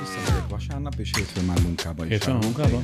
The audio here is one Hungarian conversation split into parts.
Visszamegyek vasárnap, és hétfőn már munkában is. Hétfőn? Igen.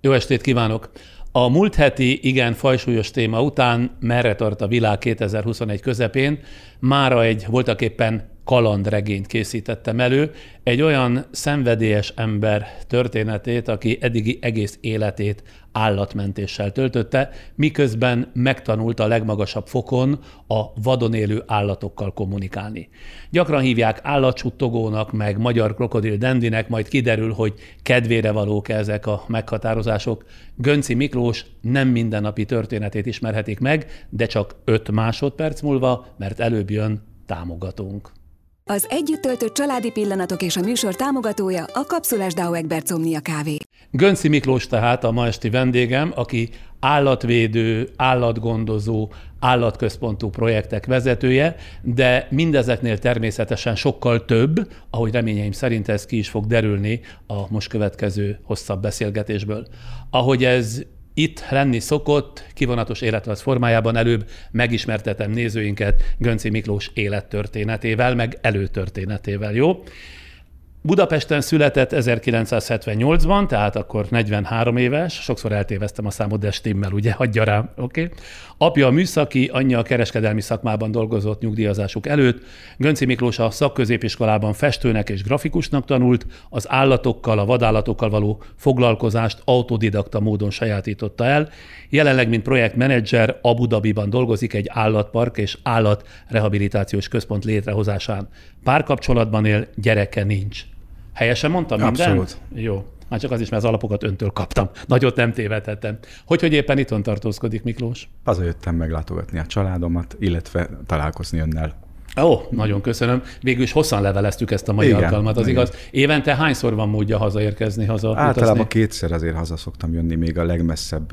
Jó estét kívánok! A múlt heti igen fajsúlyos téma után merre tart a világ 2021 közepén, mára egy voltaképpen kalandregényt készítettem elő, egy olyan szenvedélyes ember történetét, aki eddigi egész életét állatmentéssel töltötte, miközben megtanulta a legmagasabb fokon a vadon élő állatokkal kommunikálni. Gyakran hívják állatsuttogónak, meg magyar krokodil dendinek, majd kiderül, hogy kedvére valók ezek a meghatározások. Gönci Miklós nem mindennapi történetét ismerhetik meg, de csak 5 másodperc múlva, mert előbb jön támogatónk. Az együtt töltött családi pillanatok és a műsor támogatója a Kapszulás Dao Egbert Somnia Kávé. Gönci Miklós tehát a ma esti vendégem, aki állatvédő, állatgondozó, állatközpontú projektek vezetője, de mindezeknél természetesen sokkal több, ahogy reményeim szerint ez ki is fog derülni a most következő hosszabb beszélgetésből. Ahogy ez itt lenni szokott, kivonatos életrajz formájában előbb megismertetem nézőinket Gönci Miklós élettörténetével, meg előtörténetével, jó? Budapesten született 1978-ban, tehát akkor 43 éves, sokszor eltéveztem a számot, de stimmel, ugye, hagyja rám, oké? Okay? Apja a műszaki, anyja a kereskedelmi szakmában dolgozott nyugdíjazásuk előtt. Gönci Miklós a szakközépiskolában festőnek és grafikusnak tanult, az állatokkal, a vadállatokkal való foglalkozást autodidakta módon sajátította el. Jelenleg, mint projektmenedzser, Abu Dhabiban dolgozik egy állatpark és állatrehabilitációs központ létrehozásán. Párkapcsolatban él, gyereke nincs. Helyesen mondtam mindent? Abszolút. Jó. Már csak az is, mert az alapokat öntől kaptam. Nagyot nem tévedhettem. Hogy, hogy éppen itthon tartózkodik Miklós? Hazajöttem meglátogatni a családomat, illetve találkozni önnel. Ó, nagyon köszönöm. Végül is hosszan leveleztük ezt a mai Igen, alkalmat, az igen. igaz. Évente hányszor van módja hazaérkezni, haza Általában utazni? kétszer azért haza szoktam jönni, még a legmesszebb,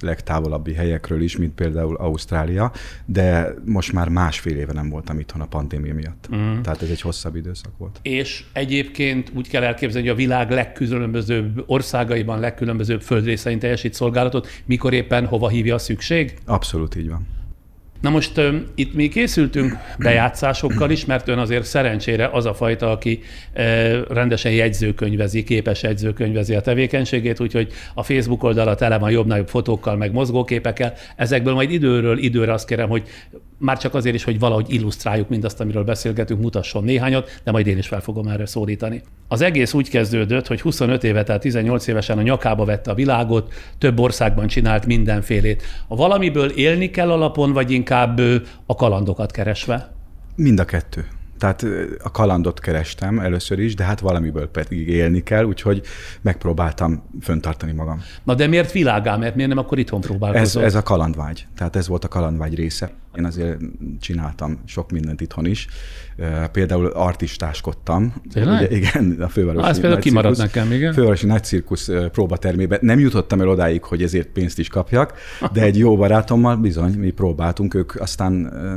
legtávolabbi helyekről is, mint például Ausztrália, de most már másfél éve nem voltam itthon a pandémia miatt. Mm. Tehát ez egy hosszabb időszak volt. És egyébként úgy kell elképzelni, hogy a világ legkülönbözőbb országaiban, legkülönbözőbb földrészein teljesít szolgálatot, mikor éppen hova hívja a szükség? Abszolút így van. Na most um, itt mi készültünk bejátszásokkal is, mert ön azért szerencsére az a fajta, aki uh, rendesen jegyzőkönyvezi, képes jegyzőkönyvezi a tevékenységét, úgyhogy a Facebook oldala tele van jobbnál jobb fotókkal, meg mozgóképekkel. Ezekből majd időről időre azt kérem, hogy már csak azért is, hogy valahogy illusztráljuk mindazt, amiről beszélgetünk, mutasson néhányat, de majd én is fel fogom erre szólítani. Az egész úgy kezdődött, hogy 25 éve, tehát 18 évesen a nyakába vette a világot, több országban csinált mindenfélét. A valamiből élni kell alapon, vagy inkább a kalandokat keresve? Mind a kettő. Tehát a kalandot kerestem először is, de hát valamiből pedig élni kell, úgyhogy megpróbáltam föntartani magam. Na de miért világá, mert miért nem akkor itthon Ez, próbálkozol? ez a kalandvágy. Tehát ez volt a kalandvágy része. Én azért csináltam sok mindent itthon is. Például artistáskodtam. Tényleg? Ugye, igen, a fővárosi ez például nagy kimaradt cirkusz- nekem, igen. Fővárosi nagy cirkusz ö, próbatermébe. Nem jutottam el odáig, hogy ezért pénzt is kapjak, de egy jó barátommal bizony mi próbáltunk, ők aztán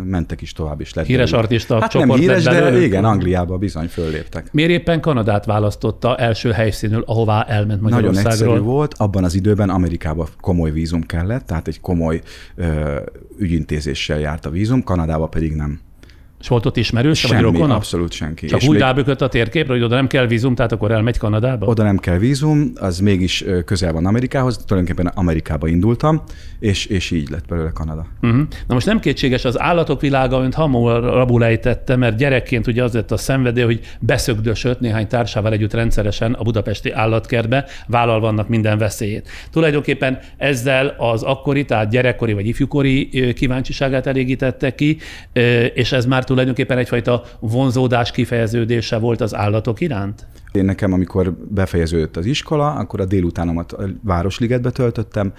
mentek is tovább is lett. Híres artista Hát nem híres, de belőlük? igen, Angliába bizony fölléptek. Miért éppen Kanadát választotta első helyszínül, ahová elment Nagyon egyszerű Magyarországról? volt, abban az időben Amerikába komoly vízum kellett, tehát egy komoly ö, ügyintézéssel járt a vízum, Kanadába pedig nem. És volt ott ismerőse, vagy Semmi, rokona? abszolút senki. Csak És úgy még rábökött a térképre, hogy oda nem kell vízum, tehát akkor elmegy Kanadába? Oda nem kell vízum, az mégis közel van Amerikához, tulajdonképpen Amerikába indultam, és, és így lett belőle Kanada. Uh-huh. Na most nem kétséges, az állatok világa önt hamarabbul ejtette, mert gyerekként ugye az lett a szenvedély, hogy beszögdösött néhány társával együtt rendszeresen a budapesti állatkertbe, vállalva annak minden veszélyét. Tulajdonképpen ezzel az akkori, tehát gyerekkori vagy ifjúkori kíváncsiságát elégítette ki, és ez már tulajdonképpen egyfajta vonzódás kifejeződése volt az állatok iránt? Én nekem, amikor befejeződött az iskola, akkor a délutánomat a Városligetbe töltöttem,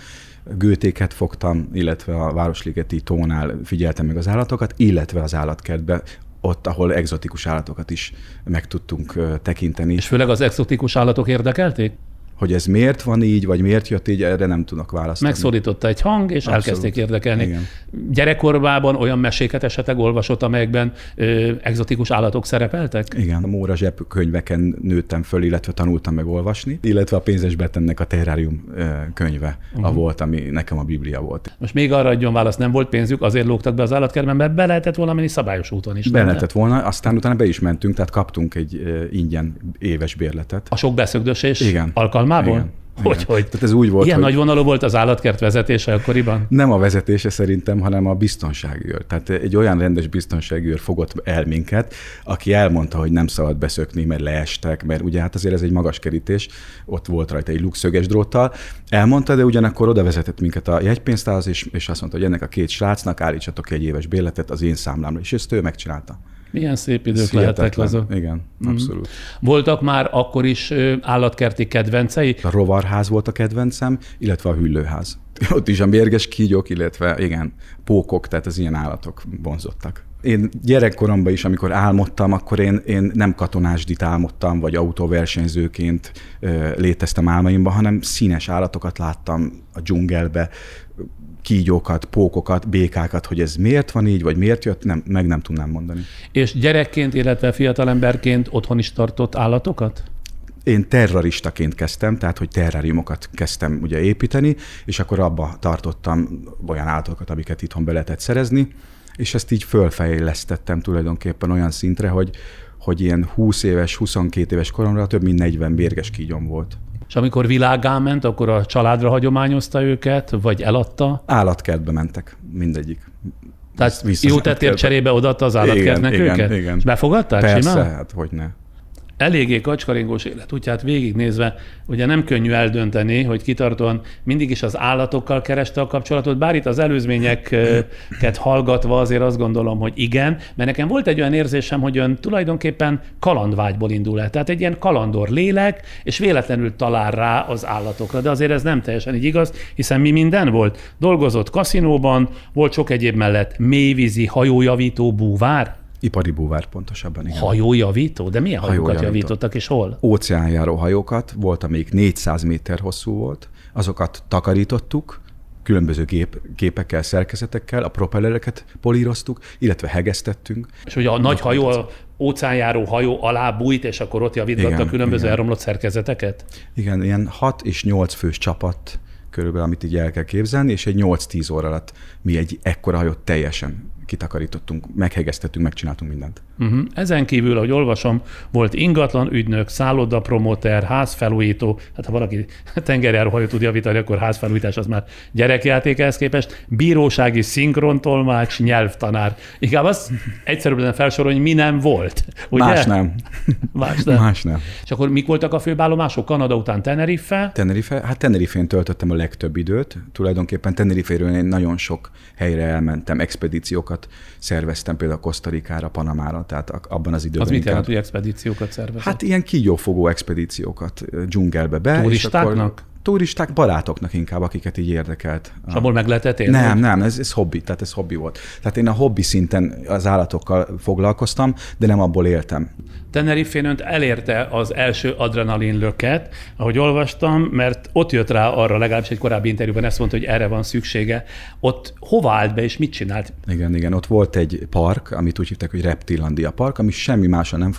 gőtéket fogtam, illetve a Városligeti tónál figyeltem meg az állatokat, illetve az állatkertbe, ott, ahol egzotikus állatokat is meg tudtunk tekinteni. És főleg az exotikus állatok érdekelték? Hogy ez miért van így, vagy miért jött így, erre nem tudok válaszolni. Megszólította egy hang, és Abszolút. elkezdték érdekelni. Igen. Gyerekkorában olyan meséket esetleg olvasott, amelyekben ö, egzotikus állatok szerepeltek? Igen, a Móra zsebkönyveken nőttem föl, illetve tanultam meg olvasni, illetve a pénzes Betennek a Terrárium könyve uh-huh. a volt, ami nekem a Biblia volt. Most még arra adjon választ, nem volt pénzük, azért lógtak be az állatkertben, mert be lehetett volna menni szabályos úton is. Be lehetett volna, aztán utána be is mentünk, tehát kaptunk egy ingyen éves bérletet. A sok beszögdösés Igen. Alkalmából? Igen. Hogy, hogy? Tehát ez úgy volt, Ilyen hogy... nagyvonalú volt az állatkert vezetése akkoriban? Nem a vezetése szerintem, hanem a biztonsági őr. Tehát egy olyan rendes biztonsági őr fogott el minket, aki elmondta, hogy nem szabad beszökni, mert leestek, mert ugye hát azért ez egy magas kerítés, ott volt rajta egy luxöges dróttal. Elmondta, de ugyanakkor oda vezetett minket a jegypénztárhoz, és, és azt mondta, hogy ennek a két srácnak állítsatok egy éves bérletet az én számlámra, és ezt ő megcsinálta. Milyen szép idők lehettek azok. Igen, mm. abszolút. Voltak már akkor is állatkerti kedvencei? A rovarház volt a kedvencem, illetve a hüllőház. Ott is a mérges kígyók, illetve igen, pókok, tehát az ilyen állatok vonzottak. Én gyerekkoromban is, amikor álmodtam, akkor én, én nem katonásdit álmodtam, vagy autóversenyzőként léteztem álmaimban, hanem színes állatokat láttam a dzsungelbe, kígyókat, pókokat, békákat, hogy ez miért van így, vagy miért jött, nem, meg nem tudnám mondani. És gyerekként, illetve fiatalemberként otthon is tartott állatokat? Én terroristaként kezdtem, tehát hogy terráriumokat kezdtem ugye építeni, és akkor abba tartottam olyan állatokat, amiket itthon be lehetett szerezni, és ezt így fölfejlesztettem tulajdonképpen olyan szintre, hogy, hogy ilyen 20 éves, 22 éves koromra több mint 40 bérges kígyom volt. És amikor világá ment, akkor a családra hagyományozta őket, vagy eladta? Állatkertbe mentek, mindegyik. Tehát jó tettél cserébe odaadta az állatkertnek igen, őket? Igen, igen. És befogadták Persze, simán? hát hogy ne eléggé kacskaringós életútját végignézve, ugye nem könnyű eldönteni, hogy kitartóan mindig is az állatokkal kereste a kapcsolatot, bár itt az előzményeket hallgatva azért azt gondolom, hogy igen, mert nekem volt egy olyan érzésem, hogy ön tulajdonképpen kalandvágyból indul el. Tehát egy ilyen kalandor lélek, és véletlenül talál rá az állatokra. De azért ez nem teljesen így igaz, hiszen mi minden volt. Dolgozott kaszinóban, volt sok egyéb mellett mélyvízi hajójavító búvár, Ipari búvár pontosabban, igen. Hajójavító? De milyen hajókat Hajójavító. javítottak, és hol? Óceánjáró hajókat, volt, amelyik 400 méter hosszú volt, azokat takarítottuk, különböző gép, képekkel, szerkezetekkel, a propellereket políroztuk, illetve hegesztettünk. És hogy a nagy hajó, a óceánjáró hajó alá bújt, és akkor ott javítgatta a különböző igen. elromlott szerkezeteket? Igen, ilyen 6 és 8 fős csapat körülbelül, amit így el kell képzelni, és egy 8-10 óra alatt mi egy ekkora hajót teljesen kitakarítottunk, meghegeztettünk, megcsináltunk mindent. Uh-huh. Ezen kívül, ahogy olvasom, volt ingatlan ügynök, szálloda promoter, házfelújító, hát ha valaki tengerjáróhajó tud javítani, akkor házfelújítás az már gyerekjáték ehhez képest, bírósági szinkrontolmács, nyelvtanár. Inkább az egyszerűbben felsorolni, mi nem volt. Ugye? Más nem. Más nem. Más nem. És akkor mik voltak a főállomások? Kanada után Tenerife? Tenerife, hát Tenerife-n töltöttem a legtöbb időt. Tulajdonképpen Tenerife-ről én nagyon sok helyre elmentem, expedíciókat szerveztem, például Kosztarikára, Panamára, tehát abban az időben. Az mit jelent, hogy expedíciókat szerveztem? Hát ilyen kígyófogó expedíciókat dzsungelbe be. Turistáknak? És akkor turisták, barátoknak inkább, akiket így érdekelt. És abból meg lehetett élni? Nem, nem, ez, ez hobbi, tehát ez hobbi volt. Tehát én a hobbi szinten az állatokkal foglalkoztam, de nem abból éltem. Tenerifén önt elérte az első adrenalin löket, ahogy olvastam, mert ott jött rá arra, legalábbis egy korábbi interjúban ezt mondta, hogy erre van szüksége. Ott hova állt be, és mit csinált? Igen, igen, ott volt egy park, amit úgy hívták, hogy Reptilandia Park, ami semmi mással nem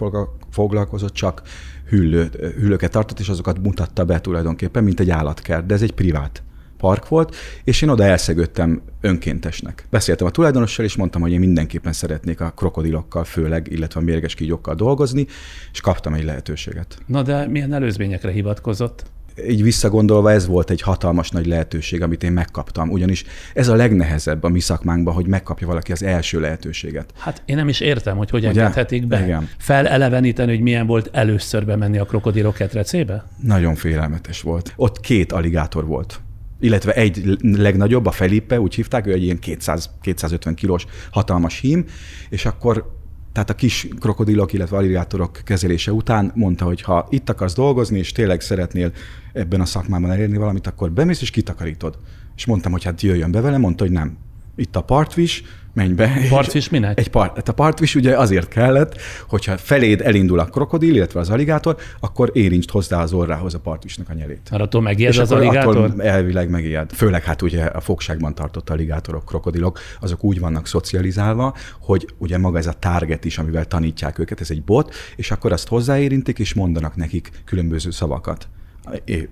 foglalkozott, csak hüllő, hüllőket tartott, és azokat mutatta be tulajdonképpen, mint egy állatkert, de ez egy privát park volt, és én oda elszegődtem önkéntesnek. Beszéltem a tulajdonossal, és mondtam, hogy én mindenképpen szeretnék a krokodilokkal, főleg, illetve a mérges kígyókkal dolgozni, és kaptam egy lehetőséget. Na de milyen előzményekre hivatkozott? így visszagondolva ez volt egy hatalmas nagy lehetőség, amit én megkaptam. Ugyanis ez a legnehezebb a mi szakmánkban, hogy megkapja valaki az első lehetőséget. Hát én nem is értem, hogy hogy Ugye? engedhetik be. Igen. Feleleveníteni, hogy milyen volt először bemenni a krokodilok ketrecébe? Nagyon félelmetes volt. Ott két aligátor volt illetve egy legnagyobb, a Felipe, úgy hívták, ő egy ilyen 200-250 kilós hatalmas hím, és akkor tehát a kis krokodilok, illetve aligátorok kezelése után mondta, hogy ha itt akarsz dolgozni, és tényleg szeretnél ebben a szakmában elérni valamit, akkor bemész és kitakarítod. És mondtam, hogy hát jöjjön be vele, mondta, hogy nem. Itt a partvis, menj be. Partvis minek? Egy part, hát a partvis ugye azért kellett, hogyha feléd elindul a krokodil, illetve az aligátor, akkor érintsd hozzá az orrához a partvisnak a nyelét. Mert attól megijed És az akkor aligátor? attól elvileg megijed. Főleg hát ugye a fogságban tartott aligátorok, krokodilok, azok úgy vannak szocializálva, hogy ugye maga ez a target is, amivel tanítják őket, ez egy bot, és akkor azt hozzáérintik, és mondanak nekik különböző szavakat.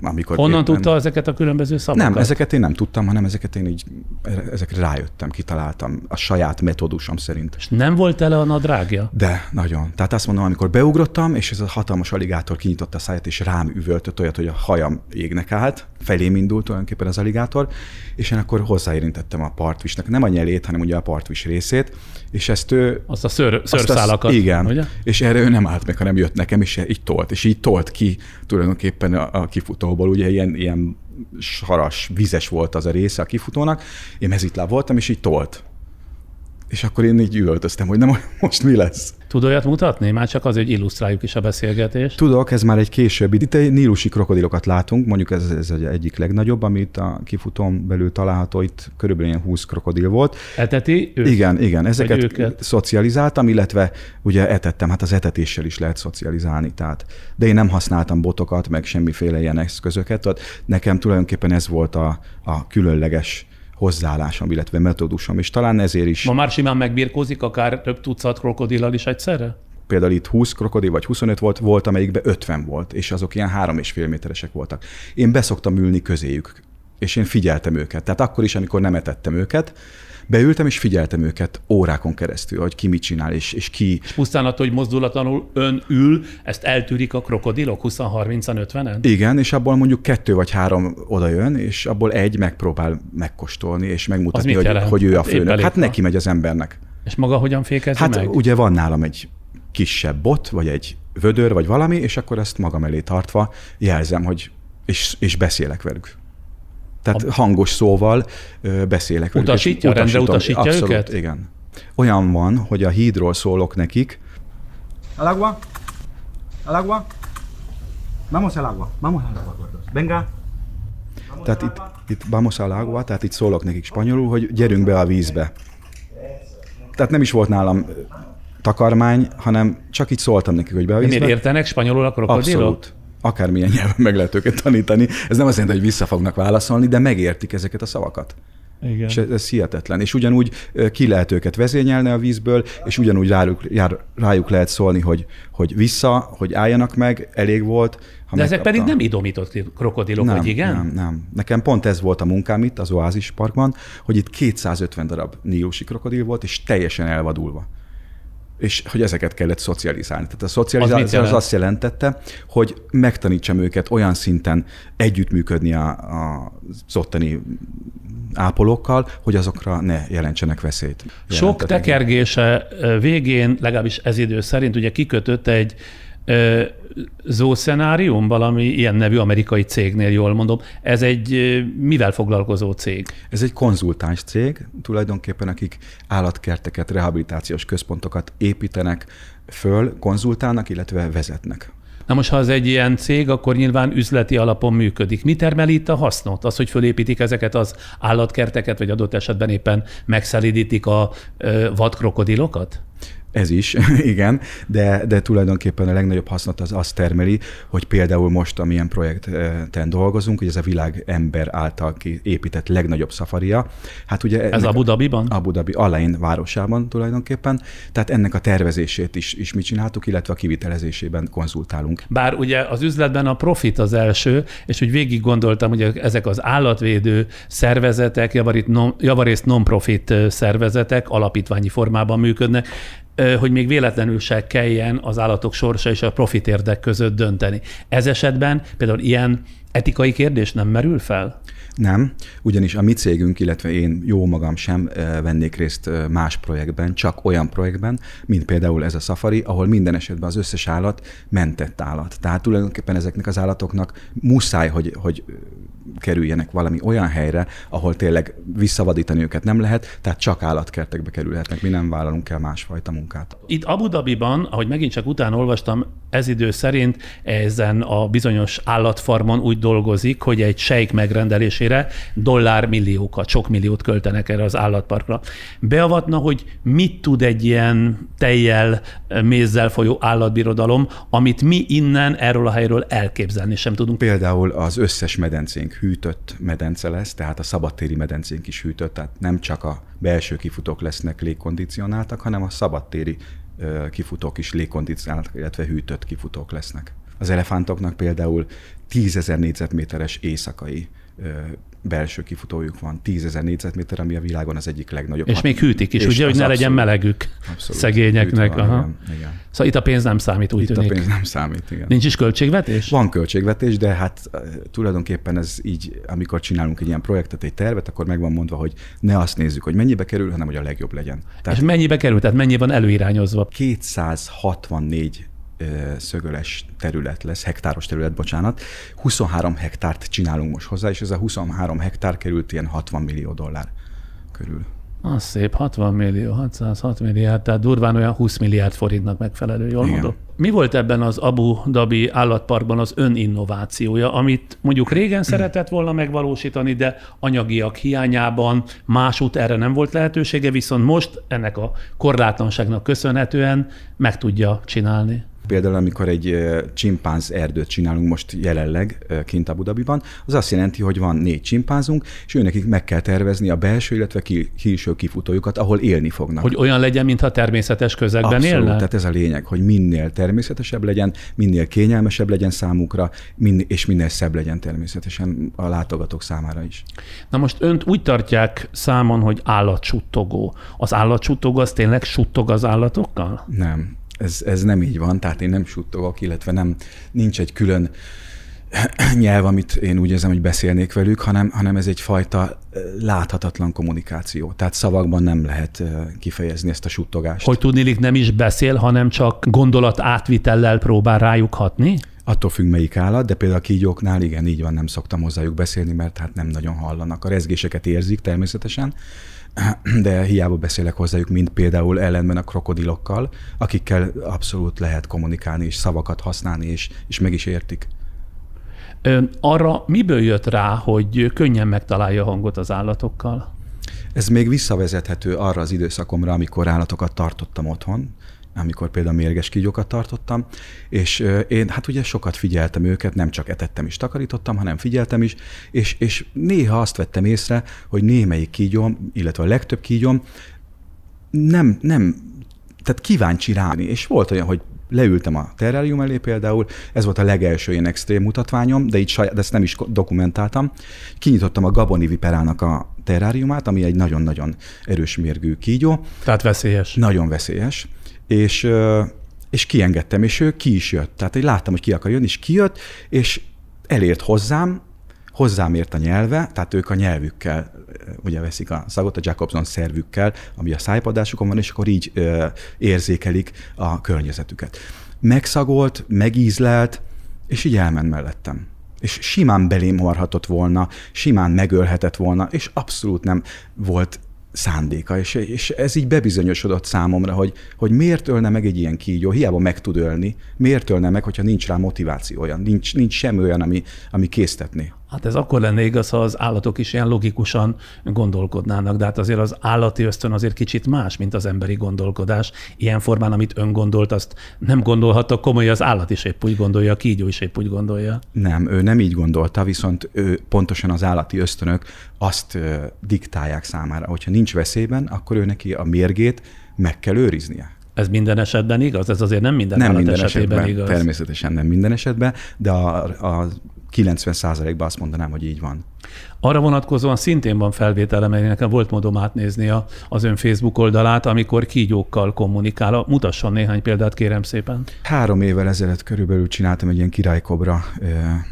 Amikor Honnan éppen- tudta ezeket a különböző szavakat? nem, ezeket én nem tudtam, hanem ezeket én így, ezekre rájöttem, kitaláltam a saját metódusom szerint. És nem volt tele a nadrágja? De, nagyon. Tehát azt mondom, amikor beugrottam, és ez a hatalmas aligátor kinyitotta a száját, és rám üvöltött olyat, hogy a hajam égnek állt, felém indult tulajdonképpen az aligátor, és én akkor hozzáérintettem a partvisnak, nem a nyelét, hanem ugye a partvis részét, és ezt ő... Azt a szőr, azt- azt- szőrszálakat, Igen. ugye? És erre ő nem állt meg, hanem jött nekem, és így tolt. És így tolt ki tulajdonképpen a, a kifutóból, ugye ilyen, ilyen saras, vizes volt az a része a kifutónak. Én mezitláb voltam, és így tolt. És akkor én így üvöltöztem, hogy nem, most mi lesz. Tud olyat mutatni? Már csak azért, hogy illusztráljuk is a beszélgetést. Tudok, ez már egy későbbi. Itt egy nílusi krokodilokat látunk, mondjuk ez, ez egy egyik legnagyobb, amit a kifutón belül található, itt körülbelül ilyen 20 krokodil volt. Eteti ő? Igen, igen, ezeket őket? szocializáltam, illetve ugye etettem, hát az etetéssel is lehet szocializálni, tehát. De én nem használtam botokat, meg semmiféle ilyen eszközöket, tehát nekem tulajdonképpen ez volt a, a különleges hozzáállásom, illetve metódusom, és talán ezért is Ma már simán megbirkózik akár több tucat krokodillal is egyszerre? például itt 20 krokodil vagy 25 volt, volt, amelyikben 50 volt, és azok ilyen három és fél méteresek voltak. Én beszoktam ülni közéjük, és én figyeltem őket. Tehát akkor is, amikor nem etettem őket, beültem és figyeltem őket órákon keresztül, hogy ki mit csinál, és, és ki... És pusztán attól, hogy mozdulatlanul ön ül, ezt eltűrik a krokodilok 20-30-an, 50-en? Igen, és abból mondjuk kettő vagy három oda jön, és abból egy megpróbál megkóstolni, és megmutatni, hogy, jelent? hogy ő a Hát főnök. Hát neki megy az embernek. És maga hogyan fékezi Hát meg? ugye van nálam egy kisebb bot, vagy egy vödör, vagy valami, és akkor ezt magam elé tartva jelzem, hogy és, és beszélek velük. Tehát a... hangos szóval beszélek velük. Utasítja? Rendre utasítja Abszolút, őket? igen. Olyan van, hogy a hídról szólok nekik, Al agua. Al agua. Vamos al agua. Vamos al agua, gordos. Venga. tehát itt, itt vamos al agua, tehát itt szólok nekik spanyolul, hogy gyerünk be a vízbe. Tehát nem is volt nálam takarmány, hanem csak így szóltam nekik, hogy be a vízbe. Miért értenek spanyolul a krokodilok? Abszolút. Akármilyen nyelven meg lehet őket tanítani. Ez nem azt jelenti, hogy vissza fognak válaszolni, de megértik ezeket a szavakat. Igen. És ez, ez hihetetlen. És ugyanúgy ki lehet őket vezényelni a vízből, és ugyanúgy rájuk, jár, rájuk lehet szólni, hogy, hogy vissza, hogy álljanak meg, elég volt. Ha De ezek pedig nem idomított krokodilok, nem, vagy igen? Nem, nem. Nekem pont ez volt a munkám itt, az Oázis Parkban, hogy itt 250 darab nílusi krokodil volt, és teljesen elvadulva. És hogy ezeket kellett szocializálni. Tehát a Az szocializáció az, jelent? azt jelentette, hogy megtanítsam őket olyan szinten együttműködni a, a, az ottani ápolókkal, hogy azokra ne jelentsenek veszélyt. Sok tekergése végén, legalábbis ez idő szerint, ugye kikötött egy zószenárium, valami ilyen nevű amerikai cégnél, jól mondom. Ez egy mivel foglalkozó cég? Ez egy konzultáns cég, tulajdonképpen akik állatkerteket, rehabilitációs központokat építenek föl, konzultálnak, illetve vezetnek. Na most, ha ez egy ilyen cég, akkor nyilván üzleti alapon működik. Mi termeli itt a hasznot? Az, hogy fölépítik ezeket az állatkerteket, vagy adott esetben éppen megszelidítik a vadkrokodilokat? Ez is, igen, de, de tulajdonképpen a legnagyobb hasznot az azt termeli, hogy például most, amilyen projekten dolgozunk, hogy ez a világ ember által épített legnagyobb szafaria. Hát ugye Ez Abu Dhabiban? Abu Dhabi Alain városában tulajdonképpen, tehát ennek a tervezését is, is mi csináltuk, illetve a kivitelezésében konzultálunk. Bár ugye az üzletben a profit az első, és úgy végig gondoltam, hogy ezek az állatvédő szervezetek, javarít non, javarészt non-profit szervezetek alapítványi formában működnek, hogy még véletlenül se kelljen az állatok sorsa és a profit érdek között dönteni. Ez esetben például ilyen etikai kérdés nem merül fel? Nem, ugyanis a mi cégünk, illetve én jó magam sem vennék részt más projektben, csak olyan projektben, mint például ez a safari, ahol minden esetben az összes állat mentett állat. Tehát tulajdonképpen ezeknek az állatoknak muszáj, hogy, hogy kerüljenek valami olyan helyre, ahol tényleg visszavadítani őket nem lehet, tehát csak állatkertekbe kerülhetnek, mi nem vállalunk el másfajta munkát. Itt Abu Dhabiban, ahogy megint csak utána olvastam, ez idő szerint ezen a bizonyos állatfarmon úgy dolgozik, hogy egy sejk megrendelésére dollármilliókat, sok milliót költenek erre az állatparkra. Beavatna, hogy mit tud egy ilyen tejjel, mézzel folyó állatbirodalom, amit mi innen erről a helyről elképzelni sem tudunk. Például az összes medencénk hűtött medence lesz, tehát a szabadtéri medencénk is hűtött, tehát nem csak a belső kifutók lesznek légkondicionáltak, hanem a szabadtéri kifutók is légkondicionáltak, illetve hűtött kifutók lesznek. Az elefántoknak például 10.000 négyzetméteres éjszakai belső kifutójuk van, 10.000 négyzetméter, ami a világon az egyik legnagyobb. És még hűtik is, ugye, hogy ne legyen melegük abszolút, szegényeknek. Aha. Igen, igen. Szóval itt a pénz nem számít, úgy itt tűnik. a pénz nem számít, igen. Nincs is költségvetés? Van költségvetés, de hát tulajdonképpen ez így, amikor csinálunk egy ilyen projektet, egy tervet, akkor meg van mondva, hogy ne azt nézzük, hogy mennyibe kerül, hanem hogy a legjobb legyen. Tehát És mennyibe kerül? Tehát mennyi van előirányozva? 264 szögöles terület lesz, hektáros terület, bocsánat. 23 hektárt csinálunk most hozzá, és ez a 23 hektár került ilyen 60 millió dollár körül. Az szép, 60 millió, 606 milliárd, tehát durván olyan 20 milliárd forintnak megfelelő, jól Igen. mondom. Mi volt ebben az Abu Dhabi állatparkban az öninnovációja, amit mondjuk régen szeretett volna megvalósítani, de anyagiak hiányában másút erre nem volt lehetősége, viszont most ennek a korlátlanságnak köszönhetően meg tudja csinálni? Például, amikor egy csimpánz erdőt csinálunk most jelenleg kint Abu Dhabiban, az azt jelenti, hogy van négy csimpánzunk, és őnekik meg kell tervezni a belső, illetve külső kifutójukat, ahol élni fognak. Hogy olyan legyen, mintha természetes közegben Abszolút, élne? tehát ez a lényeg, hogy minél természetesebb legyen, minél kényelmesebb legyen számukra, és minél szebb legyen természetesen a látogatók számára is. Na most önt úgy tartják számon, hogy állatsuttogó. Az állatsuttogó az tényleg suttog az állatokkal? Nem ez, ez nem így van, tehát én nem suttogok, illetve nem, nincs egy külön nyelv, amit én úgy érzem, hogy beszélnék velük, hanem, hanem ez egyfajta láthatatlan kommunikáció. Tehát szavakban nem lehet kifejezni ezt a suttogást. Hogy tudnélik nem is beszél, hanem csak gondolat átvitellel próbál rájuk hatni? Attól függ, melyik állat, de például a kígyóknál igen, így van, nem szoktam hozzájuk beszélni, mert hát nem nagyon hallanak. A rezgéseket érzik természetesen, de hiába beszélek hozzájuk, mint például ellenben a krokodilokkal, akikkel abszolút lehet kommunikálni, és szavakat használni, és, és meg is értik. Arra miből jött rá, hogy könnyen megtalálja a hangot az állatokkal? Ez még visszavezethető arra az időszakomra, amikor állatokat tartottam otthon, amikor például mérges kígyókat tartottam, és én hát ugye sokat figyeltem őket, nem csak etettem és takarítottam, hanem figyeltem is, és, és néha azt vettem észre, hogy némelyik kígyóm, illetve a legtöbb kígyóm nem, nem, tehát kíváncsi ráni, és volt olyan, hogy leültem a terrárium elé például, ez volt a legelső ilyen extrém mutatványom, de, így saját, de ezt nem is dokumentáltam. Kinyitottam a Gaboni viperának a terráriumát, ami egy nagyon-nagyon erős mérgű kígyó. Tehát veszélyes. Nagyon veszélyes és, és kiengedtem, és ő ki is jött. Tehát én láttam, hogy ki akar jönni, és kijött, és elért hozzám, hozzám ért a nyelve, tehát ők a nyelvükkel ugye veszik a szagot, a Jacobson szervükkel, ami a szájpadásukon van, és akkor így ö, érzékelik a környezetüket. Megszagolt, megízlelt, és így elment mellettem. És simán belém marhatott volna, simán megölhetett volna, és abszolút nem volt szándéka, és, és ez így bebizonyosodott számomra, hogy, hogy miért ölne meg egy ilyen kígyó, hiába meg tud ölni, miért ölne meg, hogyha nincs rá motivációja, nincs, nincs semmi olyan, ami, ami késztetné. Hát ez akkor lenne igaz, ha az állatok is ilyen logikusan gondolkodnának, de hát azért az állati ösztön azért kicsit más, mint az emberi gondolkodás. Ilyen formán, amit ön gondolt, azt nem gondolhatta komoly, az állat is épp úgy gondolja, a kígyó is épp úgy gondolja. Nem, ő nem így gondolta, viszont ő pontosan az állati ösztönök azt diktálják számára, hogyha nincs veszélyben, akkor ő neki a mérgét meg kell őriznie. Ez minden esetben igaz? Ez azért nem minden nem állat minden esetében, esetben igaz. Természetesen nem minden esetben, de a, a 90%-ban azt mondanám, hogy így van. Arra vonatkozóan szintén van felvételem, mert nekem volt módom átnézni a, az ön Facebook oldalát, amikor kígyókkal kommunikál. Mutasson néhány példát, kérem szépen. Három évvel ezelőtt körülbelül csináltam egy ilyen királykobra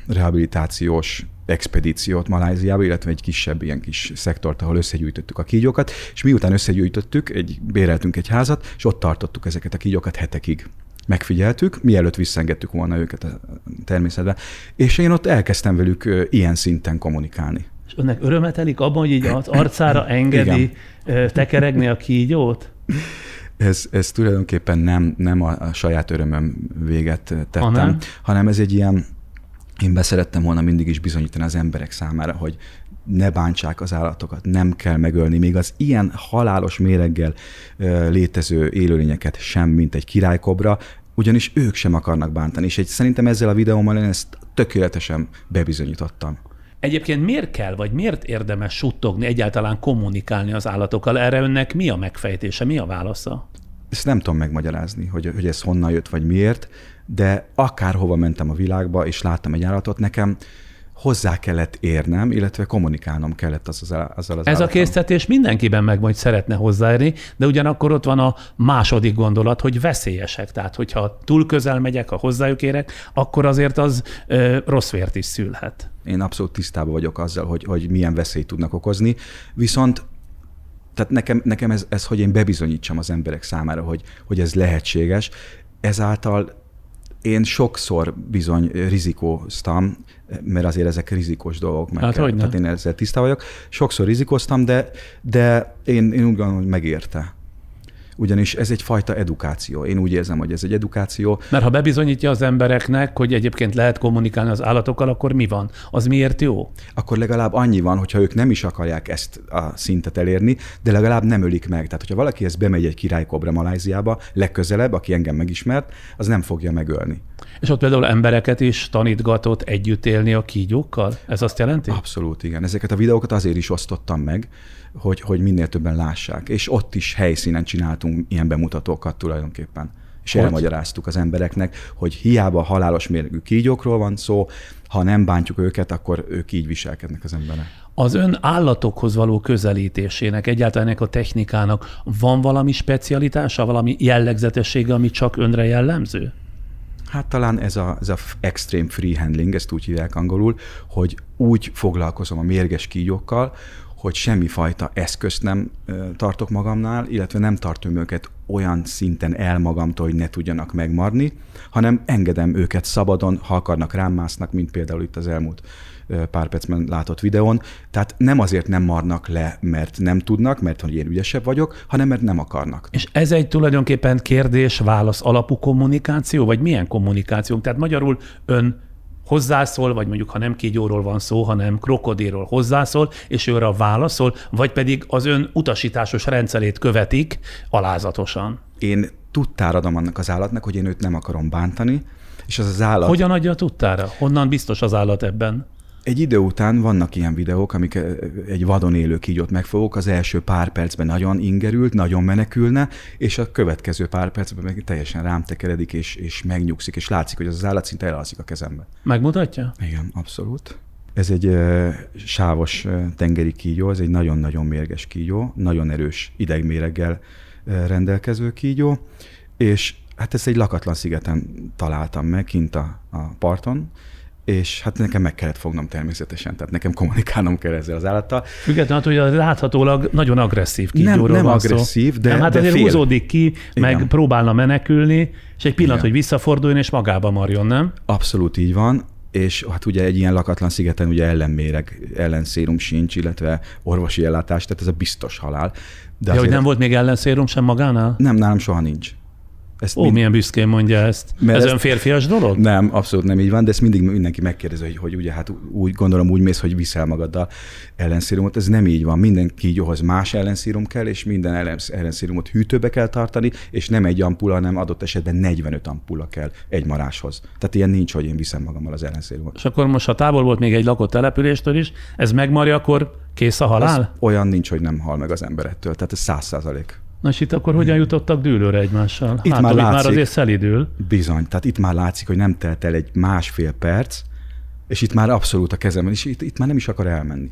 rehabilitációs expedíciót Maláziába, illetve egy kisebb ilyen kis szektort, ahol összegyűjtöttük a kígyókat, és miután összegyűjtöttük, egy, béreltünk egy házat, és ott tartottuk ezeket a kígyókat hetekig megfigyeltük, mielőtt visszengedtük volna őket a természetbe, és én ott elkezdtem velük ilyen szinten kommunikálni. És önnek örömet elik abban, hogy így az arcára engedi tekeregni a kígyót? Ez, ez tulajdonképpen nem, nem a, a saját örömöm véget tettem, Hanem? hanem ez egy ilyen, én beszerettem volna mindig is bizonyítani az emberek számára, hogy ne bántsák az állatokat, nem kell megölni, még az ilyen halálos méreggel létező élőlényeket sem, mint egy királykobra, ugyanis ők sem akarnak bántani, és egy, szerintem ezzel a videómmal én ezt tökéletesen bebizonyítottam. Egyébként miért kell, vagy miért érdemes suttogni, egyáltalán kommunikálni az állatokkal? Erre önnek mi a megfejtése, mi a válasza? Ezt nem tudom megmagyarázni, hogy, hogy ez honnan jött, vagy miért, de akárhova mentem a világba, és láttam egy állatot, nekem hozzá kellett érnem, illetve kommunikálnom kellett az, az, azzal az Ez a állattal. késztetés mindenkiben meg majd szeretne hozzáérni, de ugyanakkor ott van a második gondolat, hogy veszélyesek. Tehát, hogyha túl közel megyek, ha hozzájuk érek, akkor azért az ö, rossz vért is szülhet. Én abszolút tisztában vagyok azzal, hogy, hogy milyen veszélyt tudnak okozni, viszont tehát nekem, nekem ez, ez, hogy én bebizonyítsam az emberek számára, hogy, hogy ez lehetséges, ezáltal én sokszor bizony rizikóztam, mert azért ezek rizikós dolgok. Meg Hát kell, tehát én ezzel tisztában vagyok. Sokszor rizikóztam, de, de én, én úgy gondolom, hogy megérte. Ugyanis ez egyfajta edukáció. Én úgy érzem, hogy ez egy edukáció. Mert ha bebizonyítja az embereknek, hogy egyébként lehet kommunikálni az állatokkal, akkor mi van? Az miért jó? akkor legalább annyi van, hogyha ők nem is akarják ezt a szintet elérni, de legalább nem ölik meg. Tehát, hogyha valaki ezt bemegy egy királykobra Maláziába, legközelebb, aki engem megismert, az nem fogja megölni. És ott például embereket is tanítgatott együtt élni a kígyókkal? Ez azt jelenti? Abszolút, igen. Ezeket a videókat azért is osztottam meg, hogy, hogy minél többen lássák. És ott is helyszínen csináltunk ilyen bemutatókat tulajdonképpen. És Hogy? elmagyaráztuk az embereknek, hogy hiába halálos mérgű kígyókról van szó, ha nem bántjuk őket, akkor ők így viselkednek az emberek. Az ön állatokhoz való közelítésének, egyáltalán ennek a technikának van valami specialitása, valami jellegzetessége, ami csak önre jellemző? Hát talán ez a, ez a extreme free handling, ezt úgy hívják angolul, hogy úgy foglalkozom a mérges kígyókkal, hogy semmifajta eszközt nem tartok magamnál, illetve nem tartom őket olyan szinten el magamtól, hogy ne tudjanak megmarni, hanem engedem őket szabadon, ha akarnak rám másznak, mint például itt az elmúlt pár percben látott videón. Tehát nem azért nem marnak le, mert nem tudnak, mert hogy én ügyesebb vagyok, hanem mert nem akarnak. És ez egy tulajdonképpen kérdés-válasz alapú kommunikáció, vagy milyen kommunikáció? Tehát magyarul ön hozzászól, vagy mondjuk ha nem kígyóról van szó, hanem krokodilról hozzászól, és ő arra válaszol, vagy pedig az ön utasításos rendszerét követik alázatosan. Én tudtára adom annak az állatnak, hogy én őt nem akarom bántani, és az az állat... Hogyan adja a tudtára? Honnan biztos az állat ebben? Egy idő után vannak ilyen videók, amik eh, egy vadon élő kígyót megfogok, az első pár percben nagyon ingerült, nagyon menekülne, és a következő pár percben meg teljesen rám tekeredik, és, és megnyugszik, és látszik, hogy az, az állat szinte elalszik a kezembe. Megmutatja? Igen, abszolút. Ez egy ö, sávos ö, tengeri kígyó, ez egy nagyon-nagyon mérges kígyó, nagyon erős idegméreggel ö, rendelkező kígyó, és hát ezt egy lakatlan szigeten találtam meg, kint a, a parton, és hát nekem meg kellett fognom természetesen, tehát nekem kommunikálnom kell ezzel az állattal. Függetlenül, attól, hogy láthatólag nagyon agresszív Nem- kígyóról nem van agresszív, szó. de- nem, hát de azért fél. húzódik ki, meg Igen. próbálna menekülni, és egy pillanat, Igen. hogy visszaforduljon, és magába marjon, nem? Abszolút így van, és hát ugye egy ilyen lakatlan szigeten ugye ellenméreg, ellenszérum sincs, illetve orvosi ellátás, tehát ez a biztos halál. De De hogy nem volt még ellenszérum sem magánál? Nem, nálam soha nincs. Ezt Ó, mind- milyen büszkén mondja ezt. Mert Ez ezt- férfias dolog? Nem, abszolút nem így van, de ezt mindig mindenki megkérdezi, hogy, hogy ugye hát úgy gondolom úgy mész, hogy viszel magaddal ellenszírumot. Ez nem így van. Minden kígyóhoz más ellenszírum kell, és minden ellen- ellenszírumot hűtőbe kell tartani, és nem egy ampula, hanem adott esetben 45 ampula kell egy maráshoz. Tehát ilyen nincs, hogy én viszem magammal az ellenszírumot. És akkor most, ha távol volt még egy lakott településtől is, ez megmarja, akkor kész a halál? Az olyan nincs, hogy nem hal meg az ember ettől. Tehát ez száz százalék. Na és itt akkor hogyan jutottak dűlőre egymással? Itt hát, már itt már látszik. azért szelidül. Bizony. Tehát itt már látszik, hogy nem telt el egy másfél perc, és itt már abszolút a kezemben, és itt, itt már nem is akar elmenni.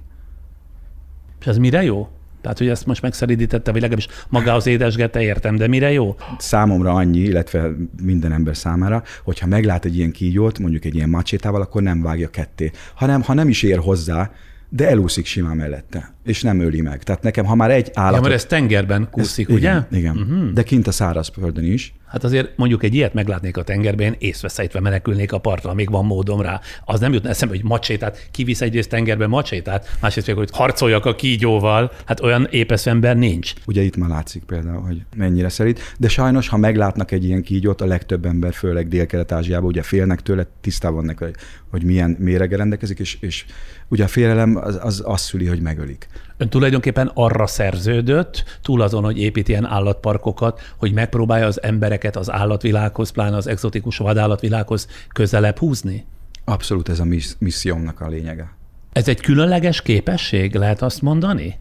És ez mire jó? Tehát, hogy ezt most megszelidítette, vagy legalábbis magához édesgette, értem, de mire jó? számomra annyi, illetve minden ember számára, hogyha meglát egy ilyen kígyót, mondjuk egy ilyen macsétával, akkor nem vágja ketté, hanem ha nem is ér hozzá, de elúszik simán mellette, és nem öli meg. Tehát nekem, ha már egy állat... Ja, mert ez tengerben kúszik, Ez- ugye? Igen, igen. Uh-huh. de kint a szárazföldön is. Hát azért mondjuk egy ilyet meglátnék a tengerben, én észveszejtve menekülnék a partra, még van módom rá. Az nem jutna eszembe, hogy macsétát, kivisz egyrészt tengerbe macsétát, másrészt meg, hogy harcoljak a kígyóval. Hát olyan épesz ember nincs. Ugye itt már látszik például, hogy mennyire szerint, de sajnos, ha meglátnak egy ilyen kígyót, a legtöbb ember, főleg Dél-Kelet-Ázsiában, ugye félnek tőle, tisztában vannak, hogy, milyen mérege rendelkezik, és, és ugye a félelem az, az azt szüli, hogy megölik. Ön tulajdonképpen arra szerződött, túl azon, hogy épít ilyen állatparkokat, hogy megpróbálja az embereket az állatvilághoz, pláne az exotikus vadállatvilághoz közelebb húzni? Abszolút ez a missziómnak a lényege. Ez egy különleges képesség, lehet azt mondani?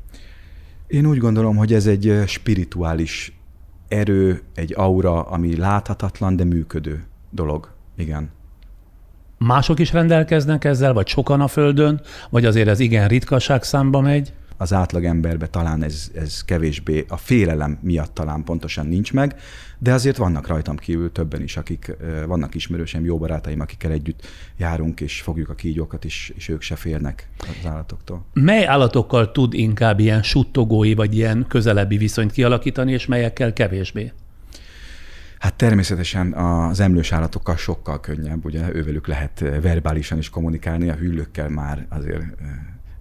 Én úgy gondolom, hogy ez egy spirituális erő, egy aura, ami láthatatlan, de működő dolog. Igen. Mások is rendelkeznek ezzel, vagy sokan a Földön, vagy azért ez igen ritkaság számba megy? Az átlagemberbe talán ez, ez kevésbé, a félelem miatt talán pontosan nincs meg, de azért vannak rajtam kívül többen is, akik vannak ismerősem, jó barátaim, akikkel együtt járunk, és fogjuk a kígyókat, és, és ők se félnek az állatoktól. Mely állatokkal tud inkább ilyen suttogói, vagy ilyen közelebbi viszonyt kialakítani, és melyekkel kevésbé? Hát természetesen az emlős állatokkal sokkal könnyebb, ugye ővelük lehet verbálisan is kommunikálni, a hüllőkkel már azért